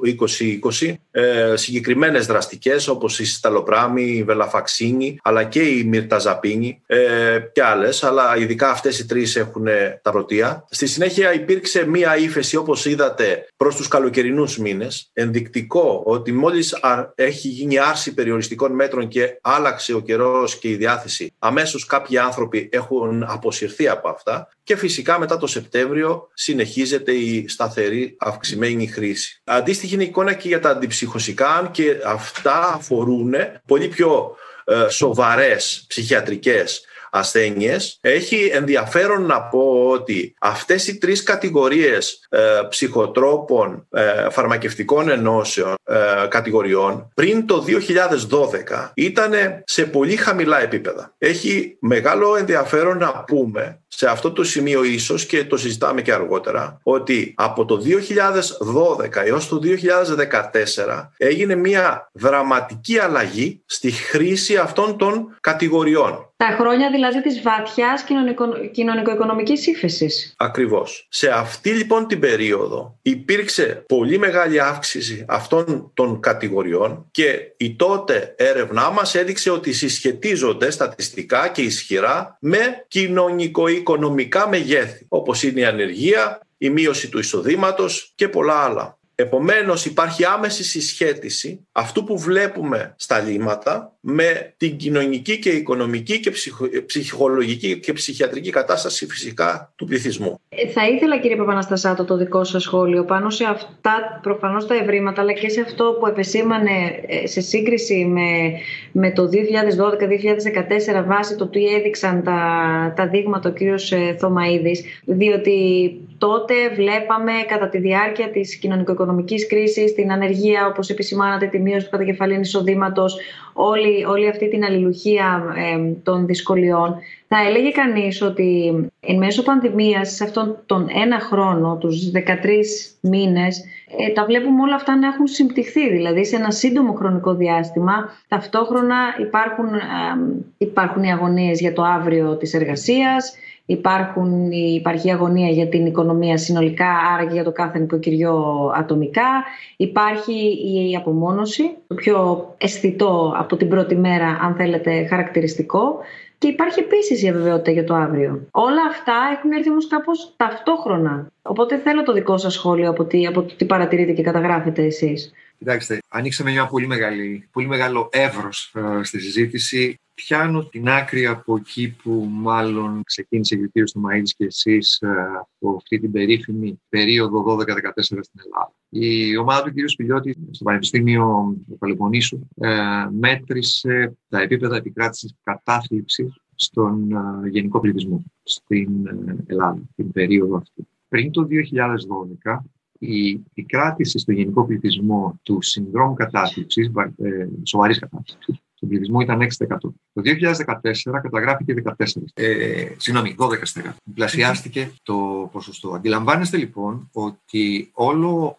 2020. Ε, συγκεκριμένες δραστικές όπως η σταλοπράμη, η βελαφαξίνη αλλά και η μυρταζαπίνη ε, και άλλες, αλλά ειδικά αυτές οι τρεις έχουν τα πρωτεία. Στη συνέχεια υπήρξε μία ύφεση όπως είδατε προς τους καλοκαιρινούς μήνες, ενδεικτικό ότι μόλις έχει γίνει άρση περιοριστικών μέτρων και άλλαξε ο καιρός και η διάθεση, αμέσως κάποιοι άνθρωποι έχουν αποσυρθεί από αυτά και φυσικά μετά το Σεπτέμβριο συνεχίζεται η σταθερή αυξημένη χρήση. Αντίστοιχη είναι η εικόνα και για τα αντιψυχωσικά, αν και αυτά αφορούν πολύ πιο ε, σοβαρές ψυχιατρικές ασθένειες. Έχει ενδιαφέρον να πω ότι αυτές οι τρεις κατηγορίες ε, ψυχοτρόπων ε, φαρμακευτικών ενώσεων ε, κατηγοριών πριν το 2012 ήταν σε πολύ χαμηλά επίπεδα. Έχει μεγάλο ενδιαφέρον να πούμε σε αυτό το σημείο ίσως και το συζητάμε και αργότερα ότι από το 2012 έως το 2014 έγινε μια δραματική αλλαγή στη χρήση αυτών των κατηγοριών. Τα χρόνια δηλαδή της βαθιάς κοινωνικο-οικονομικής ύφεσης. Ακριβώς. Σε αυτή λοιπόν την περίοδο υπήρξε πολύ μεγάλη αύξηση αυτών των κατηγοριών και η τότε έρευνά μας έδειξε ότι συσχετίζονται στατιστικά και ισχυρά με κοινωνικο-οικονομικά μεγέθη όπως είναι η ανεργία, η μείωση του εισοδήματος και πολλά άλλα. Επομένως υπάρχει άμεση συσχέτιση αυτού που βλέπουμε στα λύματα με την κοινωνική και οικονομική και ψυχολογική και ψυχιατρική κατάσταση φυσικά του πληθυσμού. Ε, θα ήθελα κύριε Παπαναστασάτο το δικό σας σχόλιο πάνω σε αυτά προφανώς τα ευρήματα αλλά και σε αυτό που επεσήμανε ε, σε σύγκριση με, με το 2012-2014 βάσει το τι έδειξαν τα, τα δείγματα ο κύριος ε, Θωμαίδης διότι τότε βλέπαμε κατά τη διάρκεια της κοινωνικο-οικονομικής κρίσης την ανεργία όπως επισημάνατε τη μείωση του κατακεφαλήν εισοδήματος όλη, όλη αυτή την αλληλουχία των δυσκολιών, θα έλεγε κανείς ότι εν μέσω πανδημίας σε αυτόν τον ένα χρόνο, τους 13 μήνες, ε, τα βλέπουμε όλα αυτά να έχουν συμπτυχθεί. Δηλαδή σε ένα σύντομο χρονικό διάστημα ταυτόχρονα υπάρχουν, υπάρχουν οι αγωνίες για το αύριο της εργασίας, Υπάρχουν, υπάρχει αγωνία για την οικονομία συνολικά, άρα και για το κάθε νοικοκυριό ατομικά. Υπάρχει η απομόνωση, το πιο αισθητό από την πρώτη μέρα, αν θέλετε, χαρακτηριστικό. Και υπάρχει επίσης η αβεβαιότητα για το αύριο. Όλα αυτά έχουν έρθει όμως κάπως ταυτόχρονα. Οπότε θέλω το δικό σας σχόλιο από τι, από τι παρατηρείτε και καταγράφετε εσείς. Κοιτάξτε, ανοίξαμε μια πολύ, μεγάλη, πολύ μεγάλο εύρος ε, στη συζήτηση πιάνω την άκρη από εκεί που μάλλον ξεκίνησε και ο κύριος Θωμαίδης και εσείς ε, από αυτή την περίφημη περίοδο 12-14 στην Ελλάδα. Η ομάδα του κ. Σπηλιώτη στο Πανεπιστήμιο του Πελοποννήσου ε, μέτρησε τα επίπεδα επικράτησης κατάθλιψης στον ε, γενικό πληθυσμό στην Ελλάδα, την περίοδο αυτή. Πριν το 2012, η επικράτηση στο γενικό πληθυσμό του συνδρόμου κατάθλιψης, σοβαρής κατάθλιψης, στον πληθυσμό ήταν 6%. Το 2014 καταγράφηκε 14%. Ε, συγγνώμη, 12%. Πλασιάστηκε το ποσοστό. Αντιλαμβάνεστε λοιπόν ότι όλο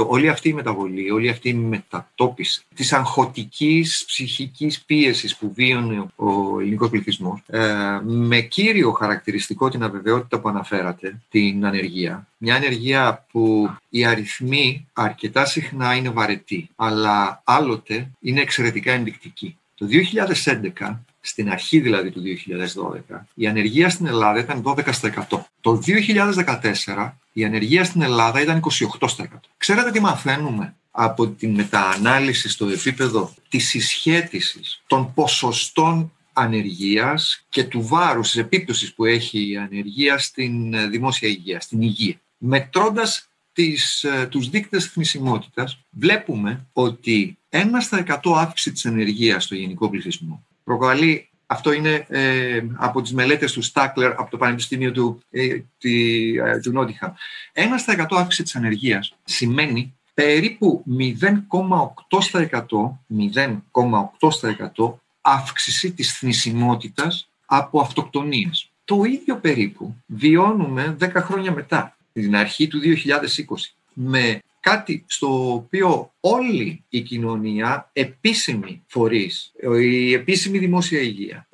όλη αυτή η μεταβολή, όλη αυτή η μετατόπιση της αγχωτικής ψυχικής πίεσης που βίωνε ο ελληνικός πληθυσμός ε, με κύριο χαρακτηριστικό την αβεβαιότητα που αναφέρατε, την ανεργία. Μια ανεργία που οι αριθμοί αρκετά συχνά είναι βαρετοί, αλλά άλλοτε είναι εξαιρετικά ενδεικτικοί. Το 2011 στην αρχή δηλαδή του 2012, η ανεργία στην Ελλάδα ήταν 12%. Το 2014 η ανεργία στην Ελλάδα ήταν 28%. Ξέρετε τι μαθαίνουμε από την μεταανάλυση στο επίπεδο της συσχέτισης των ποσοστών ανεργίας και του βάρους της επίπτωσης που έχει η ανεργία στην ε, δημόσια υγεία, στην υγεία. Μετρώντας τις, ε, τους δείκτες θνησιμότητας, βλέπουμε ότι ένα στα 100 αύξηση της ανεργίας στο γενικό πληθυσμό προκαλεί αυτό είναι ε, από τις μελέτες του Στάκλερ από το Πανεπιστήμιο του, ε, τη, ε, του Νότιχαμ. Ένα στα 100 αύξηση της ανεργίας σημαίνει περίπου 0,8% αύξηση της θνησιμότητας από αυτοκτονίες. Το ίδιο περίπου βιώνουμε 10 χρόνια μετά, την αρχή του 2020, με κάτι στο οποίο όλη η κοινωνία, επίσημη φορείς, η επίσημη δημόσια υγεία,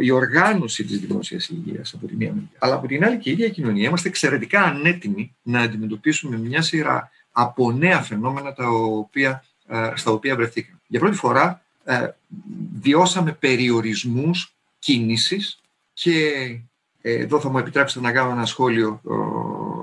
η οργάνωση της δημόσιας υγείας από τη μία μεριά, αλλά από την άλλη και η ίδια η κοινωνία, είμαστε εξαιρετικά ανέτοιμοι να αντιμετωπίσουμε μια σειρά από νέα φαινόμενα τα οποία, ε, στα οποία βρεθήκαμε. Για πρώτη φορά ε, βιώσαμε περιορισμούς κίνησης και ε, εδώ θα μου επιτρέψετε να κάνω ένα σχόλιο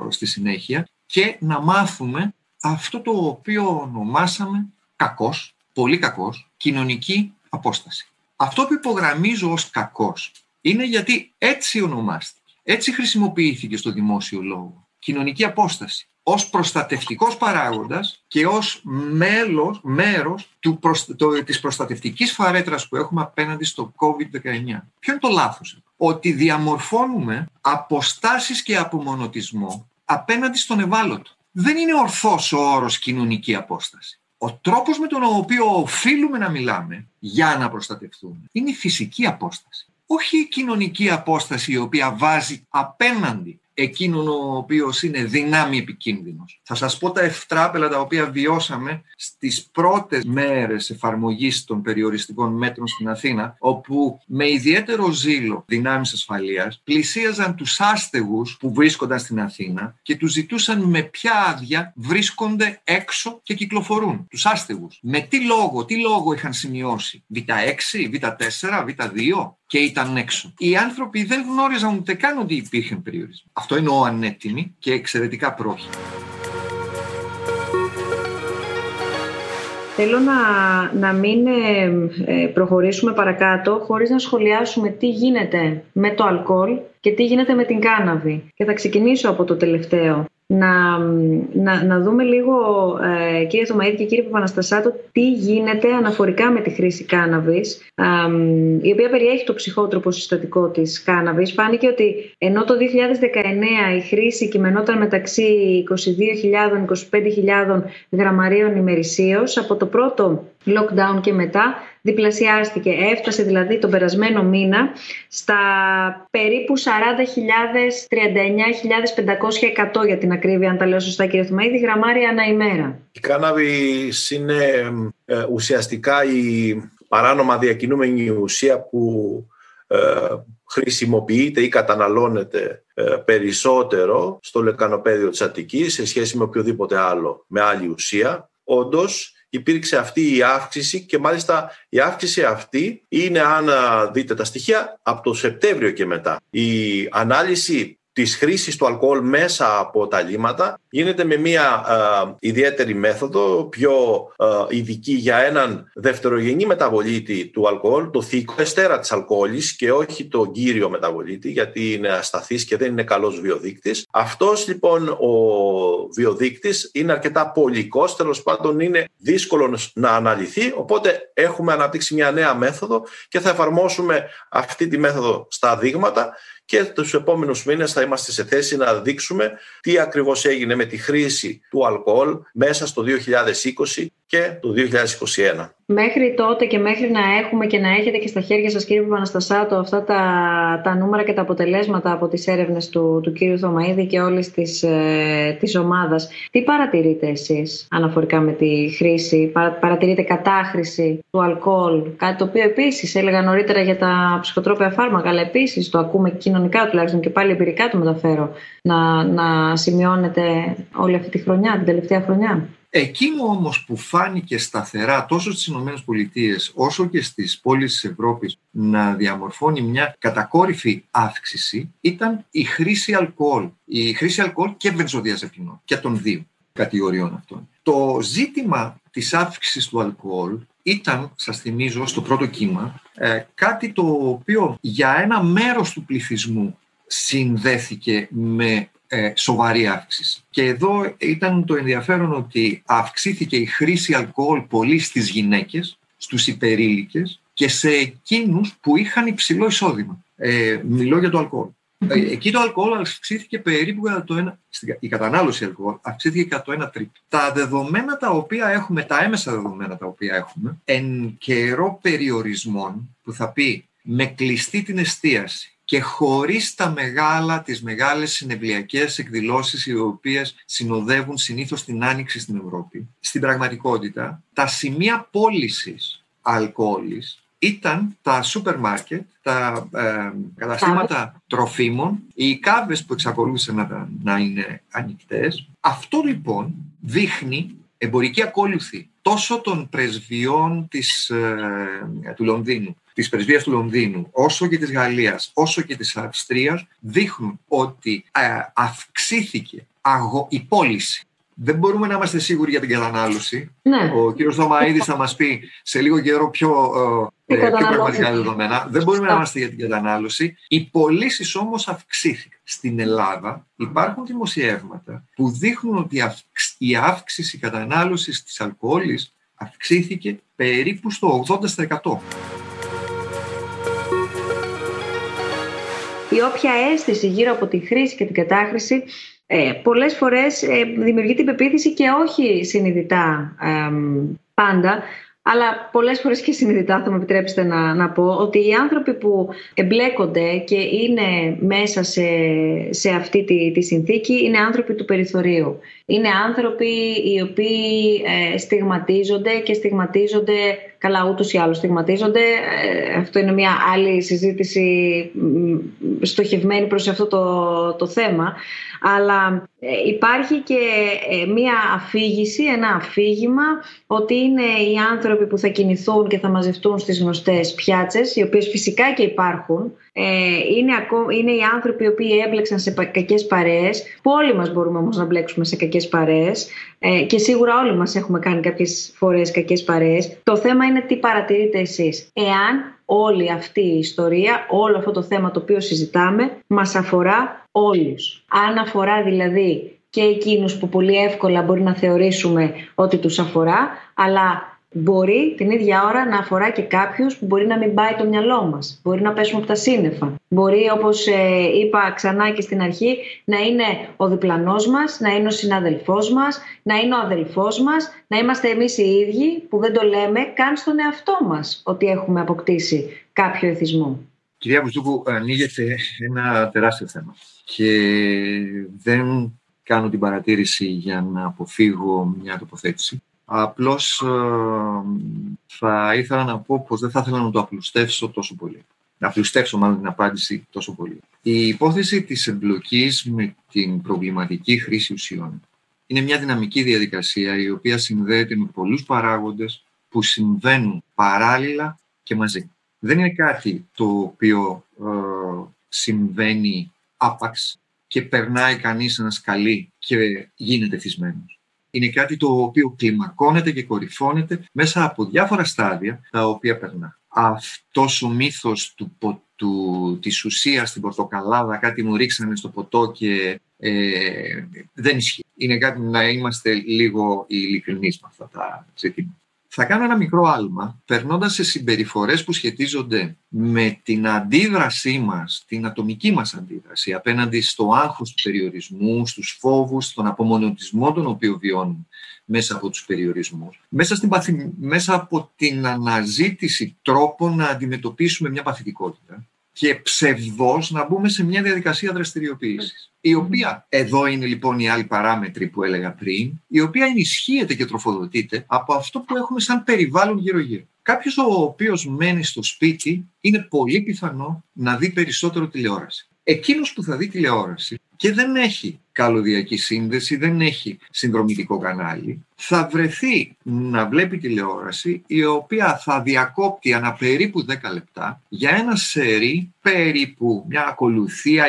στη συνέχεια και να μάθουμε αυτό το οποίο ονομάσαμε κακός, πολύ κακός, κοινωνική απόσταση. Αυτό που υπογραμμίζω ως κακός είναι γιατί έτσι ονομάστηκε, έτσι χρησιμοποιήθηκε στο δημόσιο λόγο. Κοινωνική απόσταση ως προστατευτικός παράγοντας και ως μέλος, μέρος του το, της προστατευτικής φαρέτρας που έχουμε απέναντι στο COVID-19. Ποιο είναι το λάθος; Ότι διαμορφώνουμε αποστάσεις και απομονωτισμό απέναντι στον ευάλωτο δεν είναι ορθός ο όρος κοινωνική απόσταση. Ο τρόπος με τον οποίο οφείλουμε να μιλάμε για να προστατευτούμε είναι η φυσική απόσταση. Όχι η κοινωνική απόσταση η οποία βάζει απέναντι εκείνον ο οποίος είναι δυνάμει επικίνδυνος. Θα σας πω τα ευτράπελα τα οποία βιώσαμε στις πρώτες μέρες εφαρμογής των περιοριστικών μέτρων στην Αθήνα, όπου με ιδιαίτερο ζήλο δυνάμεις ασφαλείας πλησίαζαν τους άστεγους που βρίσκονταν στην Αθήνα και τους ζητούσαν με ποια άδεια βρίσκονται έξω και κυκλοφορούν. Τους άστεγους. Με τι λόγο, τι λόγο είχαν σημειώσει. Β6, Β4, Β2 και ήταν έξω. Οι άνθρωποι δεν γνώριζαν ούτε καν ότι υπήρχε περιορισμό. Αυτό εννοώ ανέτοιμοι και εξαιρετικά πρόχειροι. Θέλω να, να μην ε, ε, προχωρήσουμε παρακάτω χωρίς να σχολιάσουμε τι γίνεται με το αλκοόλ και τι γίνεται με την κάναβη. Και θα ξεκινήσω από το τελευταίο να, να, να δούμε λίγο, ε, κύριε Θωμαίδη και κύριε Παπαναστασάτο, τι γίνεται αναφορικά με τη χρήση κάναβης, ε, η οποία περιέχει το ψυχότροπο συστατικό της κάναβης. Φάνηκε ότι ενώ το 2019 η χρήση κειμενόταν μεταξύ 22.000-25.000 γραμμαρίων ημερησίως, από το πρώτο lockdown και μετά διπλασιάστηκε. Έφτασε δηλαδή τον περασμένο μήνα στα περίπου 40.000, 39.500, 100 για την ακρίβεια, αν τα λέω σωστά κύριε Θωμαίδη, γραμμάρια ανά ημέρα. Η κάναβη είναι ε, ουσιαστικά η παράνομα διακινούμενη ουσία που ε, χρησιμοποιείται ή καταναλώνεται ε, περισσότερο στο λεκανοπέδιο της Αττικής σε σχέση με οποιοδήποτε άλλο, με άλλη ουσία. Όντως, υπήρξε αυτή η αύξηση και μάλιστα η αύξηση αυτή είναι, αν δείτε τα στοιχεία, από το Σεπτέμβριο και μετά. Η ανάλυση της χρήσης του αλκοόλ μέσα από τα λίματα γίνεται με μια ιδιαίτερη μέθοδο, πιο ειδική για έναν δευτερογενή μεταβολίτη του αλκοόλ, το θήκο εστέρα της αλκοόλης και όχι το κύριο μεταβολίτη, γιατί είναι ασταθής και δεν είναι καλός βιοδείκτης. Αυτός λοιπόν ο βιοδείκτης είναι αρκετά πολικός, τέλος πάντων είναι δύσκολος να αναλυθεί, οπότε έχουμε αναπτύξει μια νέα μέθοδο και θα εφαρμόσουμε αυτή τη μέθοδο στα δείγματα και τους επόμενους μήνες θα είμαστε σε θέση να δείξουμε τι ακριβώς έγινε με τη χρήση του αλκοόλ μέσα στο 2020 και το 2021. Μέχρι τότε και μέχρι να έχουμε και να έχετε και στα χέρια σας κύριε Παπαναστασάτο αυτά τα, τα νούμερα και τα αποτελέσματα από τις έρευνες του, του κύριου Θωμαίδη και όλης της, ε, της ομάδας, τι παρατηρείτε εσείς αναφορικά με τη χρήση, παρατηρείτε κατάχρηση του αλκοόλ, κάτι το οποίο επίσης έλεγα νωρίτερα για τα ψυχοτρόπια φάρμακα, αλλά επίσης το ακούμε κοινωνικά τουλάχιστον και πάλι εμπειρικά το μεταφέρω, να, να σημειώνεται όλη αυτή τη χρονιά, την τελευταία χρονιά. Εκείνο όμως που φάνηκε σταθερά τόσο στις ΗΠΑ όσο και στις πόλεις της Ευρώπης να διαμορφώνει μια κατακόρυφη αύξηση ήταν η χρήση αλκοόλ. Η χρήση αλκοόλ και βενζοδιαζεπινών και των δύο κατηγοριών αυτών. Το ζήτημα της αύξησης του αλκοόλ ήταν, σας θυμίζω, στο πρώτο κύμα, ε, κάτι το οποίο για ένα μέρος του πληθυσμού συνδέθηκε με ε, σοβαρή αύξηση. Και εδώ ήταν το ενδιαφέρον ότι αυξήθηκε η χρήση αλκοόλ πολύ στις γυναίκες, στους υπερήλικες και σε εκείνους που είχαν υψηλό εισόδημα. Ε, μιλώ για το αλκοόλ. Ε, εκεί το αλκοόλ αυξήθηκε περίπου κατά το ένα, η κατανάλωση αλκοόλ αυξήθηκε κατά το ένα τρίτο. Τα δεδομένα τα οποία έχουμε, τα έμεσα δεδομένα τα οποία έχουμε, εν καιρό περιορισμών που θα πει με κλειστή την εστίαση και χωρίς τα μεγάλα, τις μεγάλες συνευλιακές εκδηλώσεις οι οποίες συνοδεύουν συνήθως την άνοιξη στην Ευρώπη. Στην πραγματικότητα, τα σημεία πώλησης αλκοόλης ήταν τα σούπερ μάρκετ, τα ε, καταστήματα τροφίμων, οι κάβες που εξακολούθησαν να, να είναι ανοιχτές. Αυτό λοιπόν δείχνει εμπορική ακόλουθη τόσο των πρεσβειών της, ε, του Λονδίνου της πρεσβείας του Λονδίνου, όσο και της Γαλλίας, όσο και της Αυστρίας, δείχνουν ότι ε, αυξήθηκε η πώληση. Δεν μπορούμε να είμαστε σίγουροι για την κατανάλωση. Ναι. Ο κύριος Δωμαίδης θα μας πει σε λίγο καιρό πιο, ε, πιο πραγματικά δεδομένα. Δεν μπορούμε να είμαστε για την κατανάλωση. Οι πωλήσεις όμως αυξήθηκαν. Στην Ελλάδα υπάρχουν δημοσιεύματα που δείχνουν ότι η αύξηση κατανάλωσης της αλκοόλης αυξήθηκε περίπου στο 80%. Η όποια αίσθηση γύρω από τη χρήση και την κατάχρηση ε, πολλές φορές ε, δημιουργεί την πεποίθηση και όχι συνειδητά πάντα αλλά πολλές φορές και συνειδητά θα μου επιτρέψετε να, να πω ότι οι άνθρωποι που εμπλέκονται και είναι μέσα σε, σε αυτή τη, τη συνθήκη είναι άνθρωποι του περιθωρίου. Είναι άνθρωποι οι οποίοι ε, στιγματίζονται και στιγματίζονται, καλά ούτως ή άλλως στιγματίζονται. Ε, αυτό είναι μια άλλη συζήτηση στοχευμένη προς αυτό το, το θέμα. Αλλά ε, υπάρχει και ε, μία αφήγηση, ένα αφήγημα ότι είναι οι άνθρωποι που θα κινηθούν και θα μαζευτούν στις γνωστές πιάτσες, οι οποίες φυσικά και υπάρχουν. Ε, είναι, είναι οι άνθρωποι οι οποίοι έμπλεξαν σε κακές παρέες, που όλοι μας μπορούμε όμως να μπλέξουμε σε κακές παρέες και σίγουρα όλοι μας έχουμε κάνει κάποιες φορές κακές παρέες. Το θέμα είναι τι παρατηρείτε εσείς. Εάν όλη αυτή η ιστορία, όλο αυτό το θέμα το οποίο συζητάμε, μας αφορά όλους. Αν αφορά δηλαδή και εκείνους που πολύ εύκολα μπορεί να θεωρήσουμε ότι τους αφορά, αλλά μπορεί την ίδια ώρα να αφορά και κάποιους που μπορεί να μην πάει το μυαλό μας. Μπορεί να πέσουμε από τα σύννεφα. Μπορεί, όπως ε, είπα ξανά και στην αρχή, να είναι ο διπλανός μας, να είναι ο συναδελφός μας, να είναι ο αδελφός μας, να είμαστε εμείς οι ίδιοι που δεν το λέμε καν στον εαυτό μας ότι έχουμε αποκτήσει κάποιο εθισμό. Κυρία Βουζούκου, ανοίγεται ένα τεράστιο θέμα και δεν κάνω την παρατήρηση για να αποφύγω μια τοποθέτηση. Απλώς ε, θα ήθελα να πω πως δεν θα ήθελα να το απλουστεύσω τόσο πολύ. Να απλουστεύσω μάλλον την απάντηση τόσο πολύ. Η υπόθεση της εμπλοκής με την προβληματική χρήση ουσιών είναι μια δυναμική διαδικασία η οποία συνδέεται με πολλούς παράγοντες που συμβαίνουν παράλληλα και μαζί. Δεν είναι κάτι το οποίο ε, συμβαίνει άπαξ και περνάει κανείς ένας σκαλί και γίνεται θυσμένος είναι κάτι το οποίο κλιμακώνεται και κορυφώνεται μέσα από διάφορα στάδια τα οποία περνά. Αυτός ο μύθος του, του, της ουσίας στην πορτοκαλάδα, κάτι μου ρίξανε στο ποτό και ε, δεν ισχύει. Είναι κάτι να είμαστε λίγο ειλικρινείς με αυτά τα ζητήματα. Θα κάνω ένα μικρό άλμα, περνώντας σε συμπεριφορές που σχετίζονται με την αντίδρασή μας, την ατομική μας αντίδραση απέναντι στο άγχος του περιορισμού, στους φόβους, στον απομονωτισμό τον οποίο βιώνουμε μέσα από τους περιορισμούς, μέσα, στην μέσα από την αναζήτηση τρόπων να αντιμετωπίσουμε μια παθητικότητα και ψευδός να μπούμε σε μια διαδικασία δραστηριοποίησης. Η οποία, εδώ είναι λοιπόν η άλλη παράμετρη που έλεγα πριν, η οποία ενισχύεται και τροφοδοτείται από αυτό που έχουμε σαν περιβάλλον γύρω-γύρω. Κάποιος ο οποίος μένει στο σπίτι είναι πολύ πιθανό να δει περισσότερο τηλεόραση. Εκείνος που θα δει τηλεόραση και δεν έχει καλωδιακή σύνδεση, δεν έχει συνδρομητικό κανάλι, θα βρεθεί να βλέπει τηλεόραση η οποία θα διακόπτει ανά περίπου 10 λεπτά για ένα σερί περίπου μια ακολουθία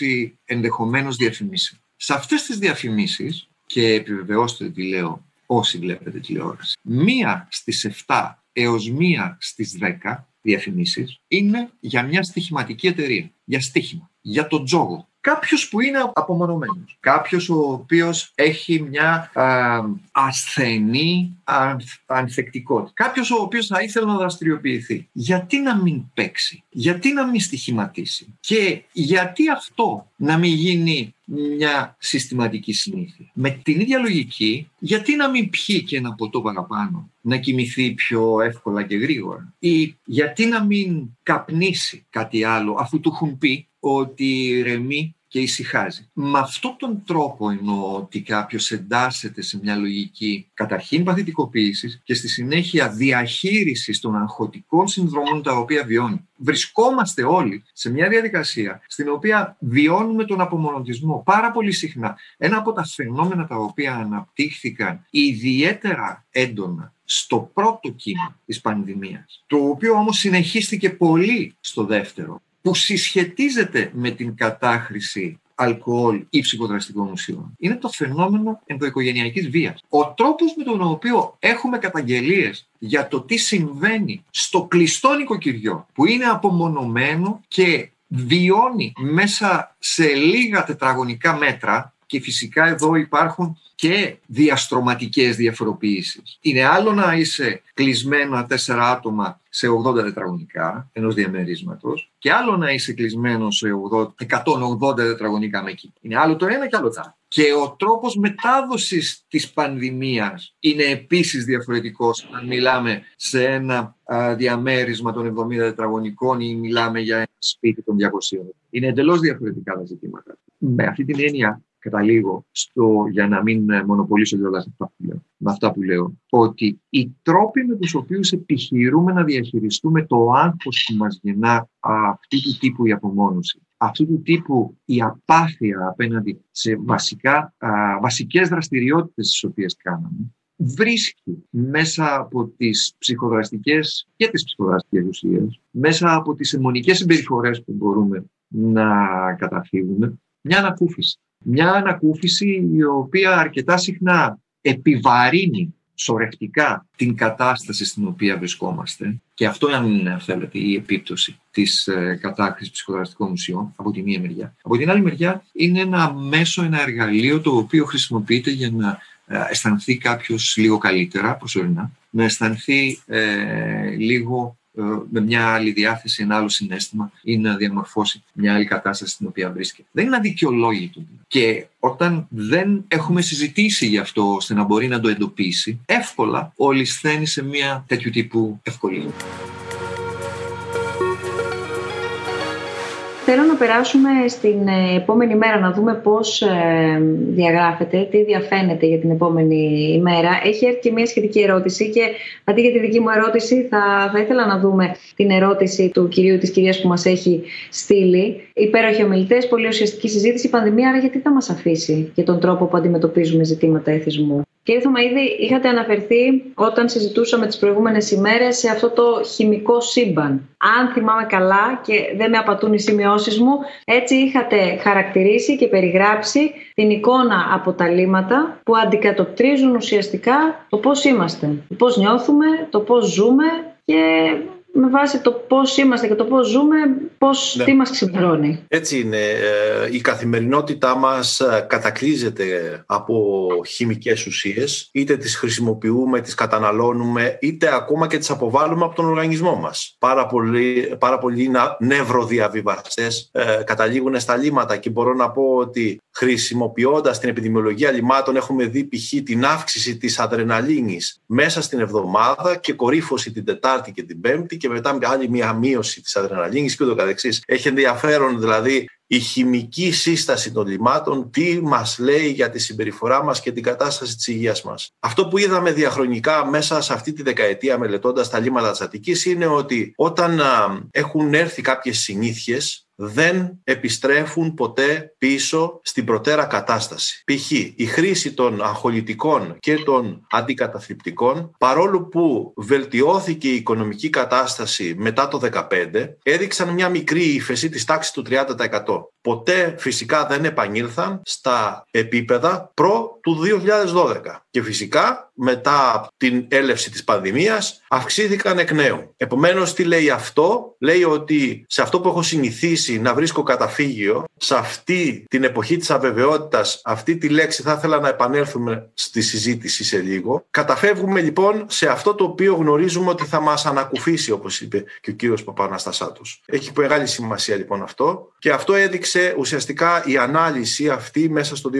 20 ενδεχομένως διαφημίσεων. Σε αυτές τις διαφημίσεις, και επιβεβαιώστε τι λέω όσοι βλέπετε τηλεόραση, μία στις 7 έως μία στις 10 διαφημίσεις είναι για μια στοιχηματική εταιρεία, για στοίχημα, για το τζόγο, Κάποιος που είναι απομονωμένος. Κάποιος ο οποίος έχει μια α, ασθενή ανθεκτικότητα. Κάποιος ο οποίος θα ήθελε να δραστηριοποιηθεί. Γιατί να μην παίξει, γιατί να μην στοιχηματίσει; Και γιατί αυτό να μην γίνει μια συστηματική συνήθεια; Με την ίδια λογική, γιατί να μην πιει και ένα ποτό παραπάνω, να κοιμηθεί πιο εύκολα και γρήγορα; Ή γιατί να μην καπνίσει κάτι άλλο, αφού του έχουν πει ότι ρεμεί και ησυχάζει. Με αυτόν τον τρόπο εννοώ ότι κάποιος εντάσσεται σε μια λογική καταρχήν παθητικοποίησης και στη συνέχεια διαχείρισης των αγχωτικών συνδρομών τα οποία βιώνει. Βρισκόμαστε όλοι σε μια διαδικασία στην οποία βιώνουμε τον απομονωτισμό πάρα πολύ συχνά. Ένα από τα φαινόμενα τα οποία αναπτύχθηκαν ιδιαίτερα έντονα στο πρώτο κύμα της πανδημίας, το οποίο όμως συνεχίστηκε πολύ στο δεύτερο που συσχετίζεται με την κατάχρηση αλκοόλ ή ψυχοδραστικών ουσιών. Είναι το φαινόμενο ενδοοικογενειακής βίας. Ο τρόπος με τον οποίο έχουμε καταγγελίες για το τι συμβαίνει στο κλειστό νοικοκυριό που είναι απομονωμένο και βιώνει μέσα σε λίγα τετραγωνικά μέτρα και φυσικά εδώ υπάρχουν και διαστρωματικές διαφοροποιήσεις. Είναι άλλο να είσαι κλεισμένο τέσσερα άτομα σε 80 τετραγωνικά ενός διαμερίσματος και άλλο να είσαι κλεισμένο σε 180 τετραγωνικά με εκεί. Είναι άλλο το ένα και άλλο το άλλο. Και ο τρόπος μετάδοσης της πανδημίας είναι επίσης διαφορετικός αν μιλάμε σε ένα διαμέρισμα των 70 τετραγωνικών ή μιλάμε για ένα σπίτι των 200. Είναι εντελώς διαφορετικά τα ζητήματα. Με αυτή την έννοια, καταλήγω στο, για να μην ε, μονοπολίσω κιόλας αυτά που λέω, με αυτά που λέω, ότι οι τρόποι με τους οποίους επιχειρούμε να διαχειριστούμε το άγχος που μας γεννά αυτή του τύπου η απομόνωση, αυτού του τύπου η απάθεια απέναντι σε βασικά, α, βασικές δραστηριότητες τις οποίες κάναμε, βρίσκει μέσα από τις ψυχοδραστικές και τις ψυχοδραστικές ουσίες, μέσα από τις αιμονικές συμπεριφορές που μπορούμε να καταφύγουμε, μια ανακούφιση. Μια ανακούφιση η οποία αρκετά συχνά επιβαρύνει σωρευτικά την κατάσταση στην οποία βρισκόμαστε και αυτό είναι, αν θέλετε, η επίπτωση της ε, κατάκρισης ψυχοδραστικών ουσιών από τη μία μεριά. Από την άλλη μεριά είναι ένα μέσο, ένα εργαλείο το οποίο χρησιμοποιείται για να ε, αισθανθεί κάποιος λίγο καλύτερα προσωρινά, να αισθανθεί ε, λίγο ε, με μια άλλη διάθεση, ένα άλλο συνέστημα ή να διαμορφώσει μια άλλη κατάσταση στην οποία βρίσκεται. Δεν είναι αδικαιολόγητο. Και όταν δεν έχουμε συζητήσει γι' αυτό ώστε να μπορεί να το εντοπίσει, εύκολα ο λησθένει σε μια τέτοιου τύπου ευκολία. Θέλω να περάσουμε στην ε, επόμενη μέρα, να δούμε πώς ε, διαγράφεται, τι διαφαίνεται για την επόμενη ημέρα. Έχει έρθει και μια σχετική ερώτηση και αντί για τη δική μου ερώτηση θα, θα ήθελα να δούμε την ερώτηση του κυρίου της κυρίας που μας έχει στείλει. Υπέροχοι ομιλητές, πολύ ουσιαστική συζήτηση. Η πανδημία, άρα γιατί θα μας αφήσει και τον τρόπο που αντιμετωπίζουμε ζητήματα εθισμού; Κύριε Θωμαίδη, είχατε αναφερθεί όταν συζητούσαμε τις προηγούμενες ημέρες σε αυτό το χημικό σύμπαν. Αν θυμάμαι καλά και δεν με απατούν οι σημειώσεις μου, έτσι είχατε χαρακτηρίσει και περιγράψει την εικόνα από τα λίματα που αντικατοπτρίζουν ουσιαστικά το πώς είμαστε, το πώς νιώθουμε, το πώς ζούμε και με βάση το πώς είμαστε και το πώς ζούμε, πώς, ναι. τι μας ξημερώνει. Έτσι είναι. Ε, η καθημερινότητά μας ε, κατακλείζεται από χημικές ουσίες, είτε τις χρησιμοποιούμε, τις καταναλώνουμε, είτε ακόμα και τις αποβάλλουμε από τον οργανισμό μας. Πάρα πολλοί, πάρα πολλοί νευροδιαβιβαστές ε, καταλήγουν στα λίμματα και μπορώ να πω ότι χρησιμοποιώντας την επιδημιολογία λιμάτων έχουμε δει π.χ. την αύξηση της αδρεναλίνης μέσα στην εβδομάδα και κορύφωση την Τετάρτη και την Πέμπτη και μετά με άλλη μια μείωση της αδρεναλίνης και ούτω καθεξής. Έχει ενδιαφέρον δηλαδή η χημική σύσταση των λιμάτων τι μας λέει για τη συμπεριφορά μας και την κατάσταση της υγείας μας. Αυτό που είδαμε διαχρονικά μέσα σε αυτή τη δεκαετία μελετώντας τα λίματα της Αττικής είναι ότι όταν έχουν έρθει κάποιες συνήθειες δεν επιστρέφουν ποτέ πίσω στην προτέρα κατάσταση. Π.χ. η χρήση των αγχολητικών και των αντικαταθλιπτικών, παρόλο που βελτιώθηκε η οικονομική κατάσταση μετά το 2015, έδειξαν μια μικρή ύφεση της τάξης του 30%. Ποτέ φυσικά δεν επανήλθαν στα επίπεδα προ του 2012. Και φυσικά μετά την έλευση της πανδημίας αυξήθηκαν εκ νέου. Επομένως τι λέει αυτό, λέει ότι σε αυτό που έχω συνηθίσει να βρίσκω καταφύγιο, σε αυτή την εποχή της αβεβαιότητας, αυτή τη λέξη θα ήθελα να επανέλθουμε στη συζήτηση σε λίγο. Καταφεύγουμε λοιπόν σε αυτό το οποίο γνωρίζουμε ότι θα μας ανακουφίσει όπως είπε και ο κύριος Παπαναστασάτος. Έχει μεγάλη σημασία λοιπόν αυτό και αυτό έδειξε ουσιαστικά η ανάλυση αυτή μέσα στο 2020.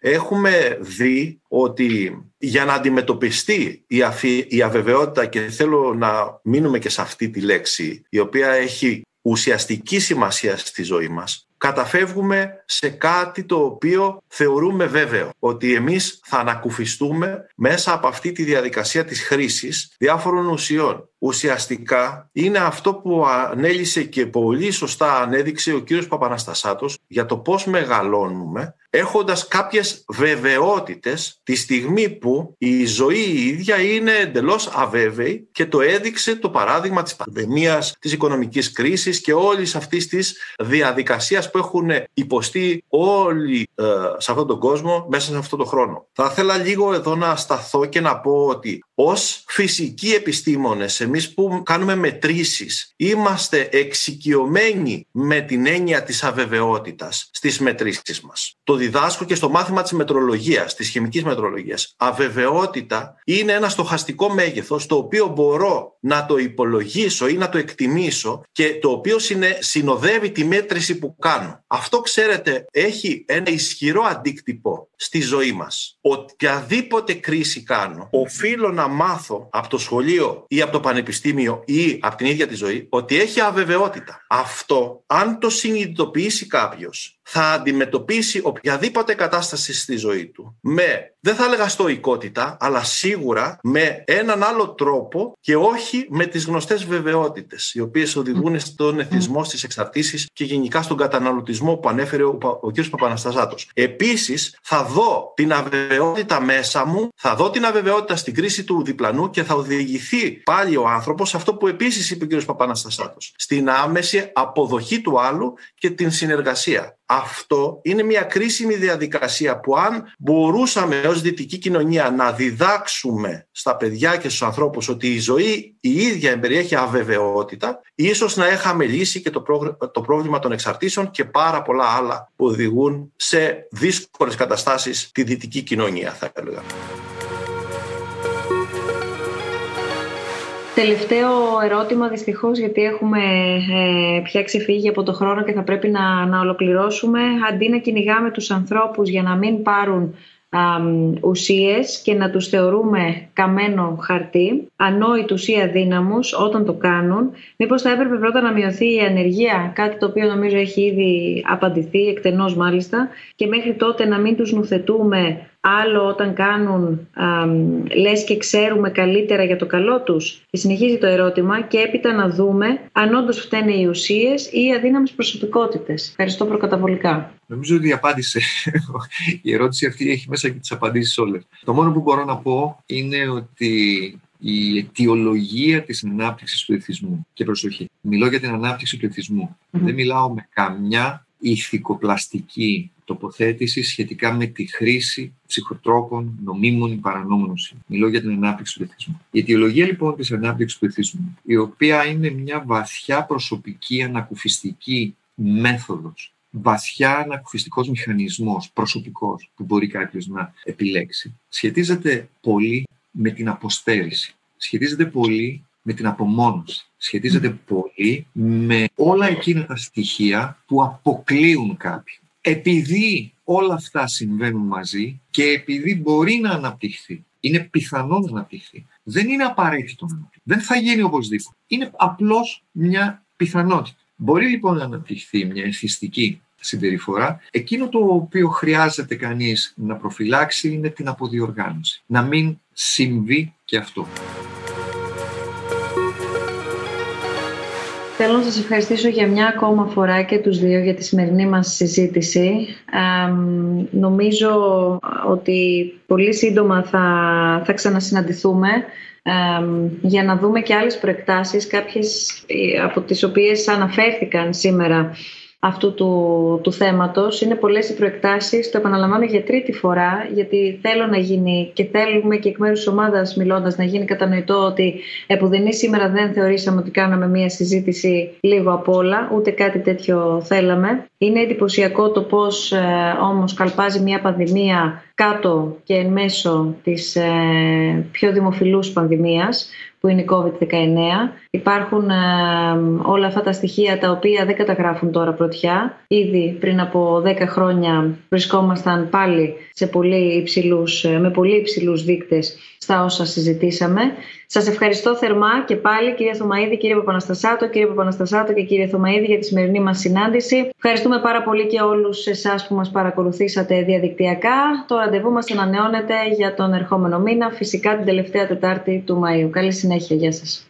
Έχουμε δει ότι για να αντιμετωπιστεί η, αφι... η αβεβαιότητα και θέλω να μείνουμε και σε αυτή τη λέξη η οποία έχει ουσιαστική σημασία στη ζωή μας καταφεύγουμε σε κάτι το οποίο θεωρούμε βέβαιο. Ότι εμείς θα ανακουφιστούμε μέσα από αυτή τη διαδικασία της χρήσης διάφορων ουσιών. Ουσιαστικά είναι αυτό που ανέλησε και πολύ σωστά ανέδειξε ο κύριος Παπαναστασάτος για το πώς μεγαλώνουμε έχοντας κάποιες βεβαιότητες τη στιγμή που η ζωή η ίδια είναι εντελώς αβέβαιη και το έδειξε το παράδειγμα της πανδημίας, της οικονομικής κρίσης και όλης αυτής της διαδικασίας που έχουν υποστεί όλοι ε, σε αυτόν τον κόσμο μέσα σε αυτόν τον χρόνο. Θα ήθελα λίγο εδώ να σταθώ και να πω ότι ως φυσικοί επιστήμονες, εμείς που κάνουμε μετρήσεις, είμαστε εξοικειωμένοι με την έννοια της αβεβαιότητας στις μετρήσεις μας. Το διδάσκω και στο μάθημα της μετρολογίας, της χημικής μετρολογίας. Αβεβαιότητα είναι ένα στοχαστικό μέγεθος το οποίο μπορώ να το υπολογίσω ή να το εκτιμήσω και το οποίο συνοδεύει τη μέτρηση που κάνω. Αυτό ξέρετε έχει ένα ισχυρό αντίκτυπο στη ζωή μας. Οποιαδήποτε κρίση κάνω, οφείλω να μάθω από το σχολείο ή από το πανεπιστήμιο ή από την ίδια τη ζωή ότι έχει αβεβαιότητα. Αυτό, αν το συνειδητοποιήσει κάποιος, θα αντιμετωπίσει οποιαδήποτε κατάσταση στη ζωή του με, δεν θα έλεγα στοικότητα, αλλά σίγουρα με έναν άλλο τρόπο και όχι με τις γνωστές βεβαιότητες, οι οποίες οδηγούν στον εθισμό, στις εξαρτήσεις και γενικά στον καταναλωτισμό που ανέφερε ο, ο κ. Παπανασταζάτος. Επίσης, θα δω την αβεβαιότητα μέσα μου, θα δω την αβεβαιότητα στην κρίση του διπλανού και θα οδηγηθεί πάλι ο άνθρωπος αυτό που επίσης είπε ο κ. Παπανασταζάτος, στην άμεση αποδοχή του άλλου και την συνεργασία. Αυτό είναι μια κρίσιμη διαδικασία που αν μπορούσαμε ως δυτική κοινωνία να διδάξουμε στα παιδιά και στους ανθρώπους ότι η ζωή η ίδια εμπεριέχει αβεβαιότητα, ίσως να έχαμε λύσει και το, το πρόβλημα των εξαρτήσεων και πάρα πολλά άλλα που οδηγούν σε δύσκολες καταστάσεις τη δυτική κοινωνία θα έλεγα. Τελευταίο ερώτημα δυστυχώς γιατί έχουμε ε, πια ξεφύγει από το χρόνο και θα πρέπει να, να ολοκληρώσουμε. Αντί να κυνηγάμε τους ανθρώπους για να μην πάρουν α, ουσίες και να τους θεωρούμε καμένο χαρτί, ανόητους ή αδύναμους όταν το κάνουν, μήπως θα έπρεπε πρώτα να μειωθεί η ανεργία, κάτι το οποίο νομίζω έχει ήδη απαντηθεί, εκτενώς μάλιστα, και μέχρι τότε να μην τους νουθετούμε άλλο όταν κάνουν α, λες και ξέρουμε καλύτερα για το καλό τους και συνεχίζει το ερώτημα και έπειτα να δούμε αν όντως φταίνε οι ουσίες ή οι αδύναμες προσωπικότητες. Ευχαριστώ προκαταβολικά. Νομίζω ότι απάντησε. η ερώτηση αυτή έχει μέσα και τις απαντήσεις όλες. Το μόνο που μπορώ να πω είναι ότι η αιτιολογία της ανάπτυξης του εθισμού. Και προσοχή, μιλώ για την ανάπτυξη του εθισμού. Δεν μιλάω με καμιά ηθικοπλαστική τοποθέτηση σχετικά με τη χρήση ψυχοτρόπων, νομίμων ή παρανόμων ουσιών. Μιλώ για την ανάπτυξη του πληθυσμού. Η αιτιολογία λοιπόν της ανάπτυξης του πληθυσμού, η οποία είναι μια βαθιά προσωπική ανακουφιστική μέθοδος, βαθιά ανακουφιστικός μηχανισμός, προσωπικός, που μπορεί κάποιος να επιλέξει, σχετίζεται πολύ με την αποστέρηση. Σχετίζεται πολύ με την απομόνωση. Σχετίζεται πολύ με όλα εκείνα τα στοιχεία που αποκλείουν κάποιον. Επειδή όλα αυτά συμβαίνουν μαζί και επειδή μπορεί να αναπτυχθεί, είναι πιθανό να αναπτυχθεί, δεν είναι απαραίτητο να αναπτυχθεί. Δεν θα γίνει οπωσδήποτε. Είναι απλώς μια πιθανότητα. Μπορεί λοιπόν να αναπτυχθεί μια εθιστική συμπεριφορά. Εκείνο το οποίο χρειάζεται κανείς να προφυλάξει είναι την αποδιοργάνωση. Να μην συμβεί και αυτό. Θέλω να σας ευχαριστήσω για μια ακόμα φορά και τους δύο για τη σημερινή μας συζήτηση. νομίζω ότι πολύ σύντομα θα, θα ξανασυναντηθούμε για να δούμε και άλλες προεκτάσεις, κάποιες ε, από τις οποίες αναφέρθηκαν σήμερα αυτού του, του θέματος. Είναι πολλές οι προεκτάσεις, το επαναλαμβάνω για τρίτη φορά, γιατί θέλω να γίνει και θέλουμε και εκ μέρους της ομάδας μιλώντας να γίνει κατανοητό ότι επουδενή σήμερα δεν θεωρήσαμε ότι κάναμε μία συζήτηση λίγο απ' όλα, ούτε κάτι τέτοιο θέλαμε. Είναι εντυπωσιακό το πώς ε, όμως καλπάζει μια πανδημία κάτω και εν μέσω της ε, πιο δημοφιλούς πανδημίας που είναι η COVID-19. Υπάρχουν ε, όλα αυτά τα στοιχεία τα οποία δεν καταγράφουν τώρα πρωτιά. Ήδη πριν από 10 χρόνια βρισκόμασταν πάλι σε πολύ υψηλούς, ε, με πολύ υψηλούς δείκτες στα όσα συζητήσαμε. Σας ευχαριστώ θερμά και πάλι κύριε Θωμαίδη, κύριε Παπαναστασάτο, κύριε Παπαναστασάτο και κύριε Θωμαίδη για τη σημερινή μας συνάντηση. Ευχαριστούμε πάρα πολύ και όλους εσάς που μας παρακολουθήσατε διαδικτυακά. Το ραντεβού μας ανανεώνεται για τον ερχόμενο μήνα, φυσικά την τελευταία Τετάρτη του Μαΐου. Καλή συνέχεια, γεια σας.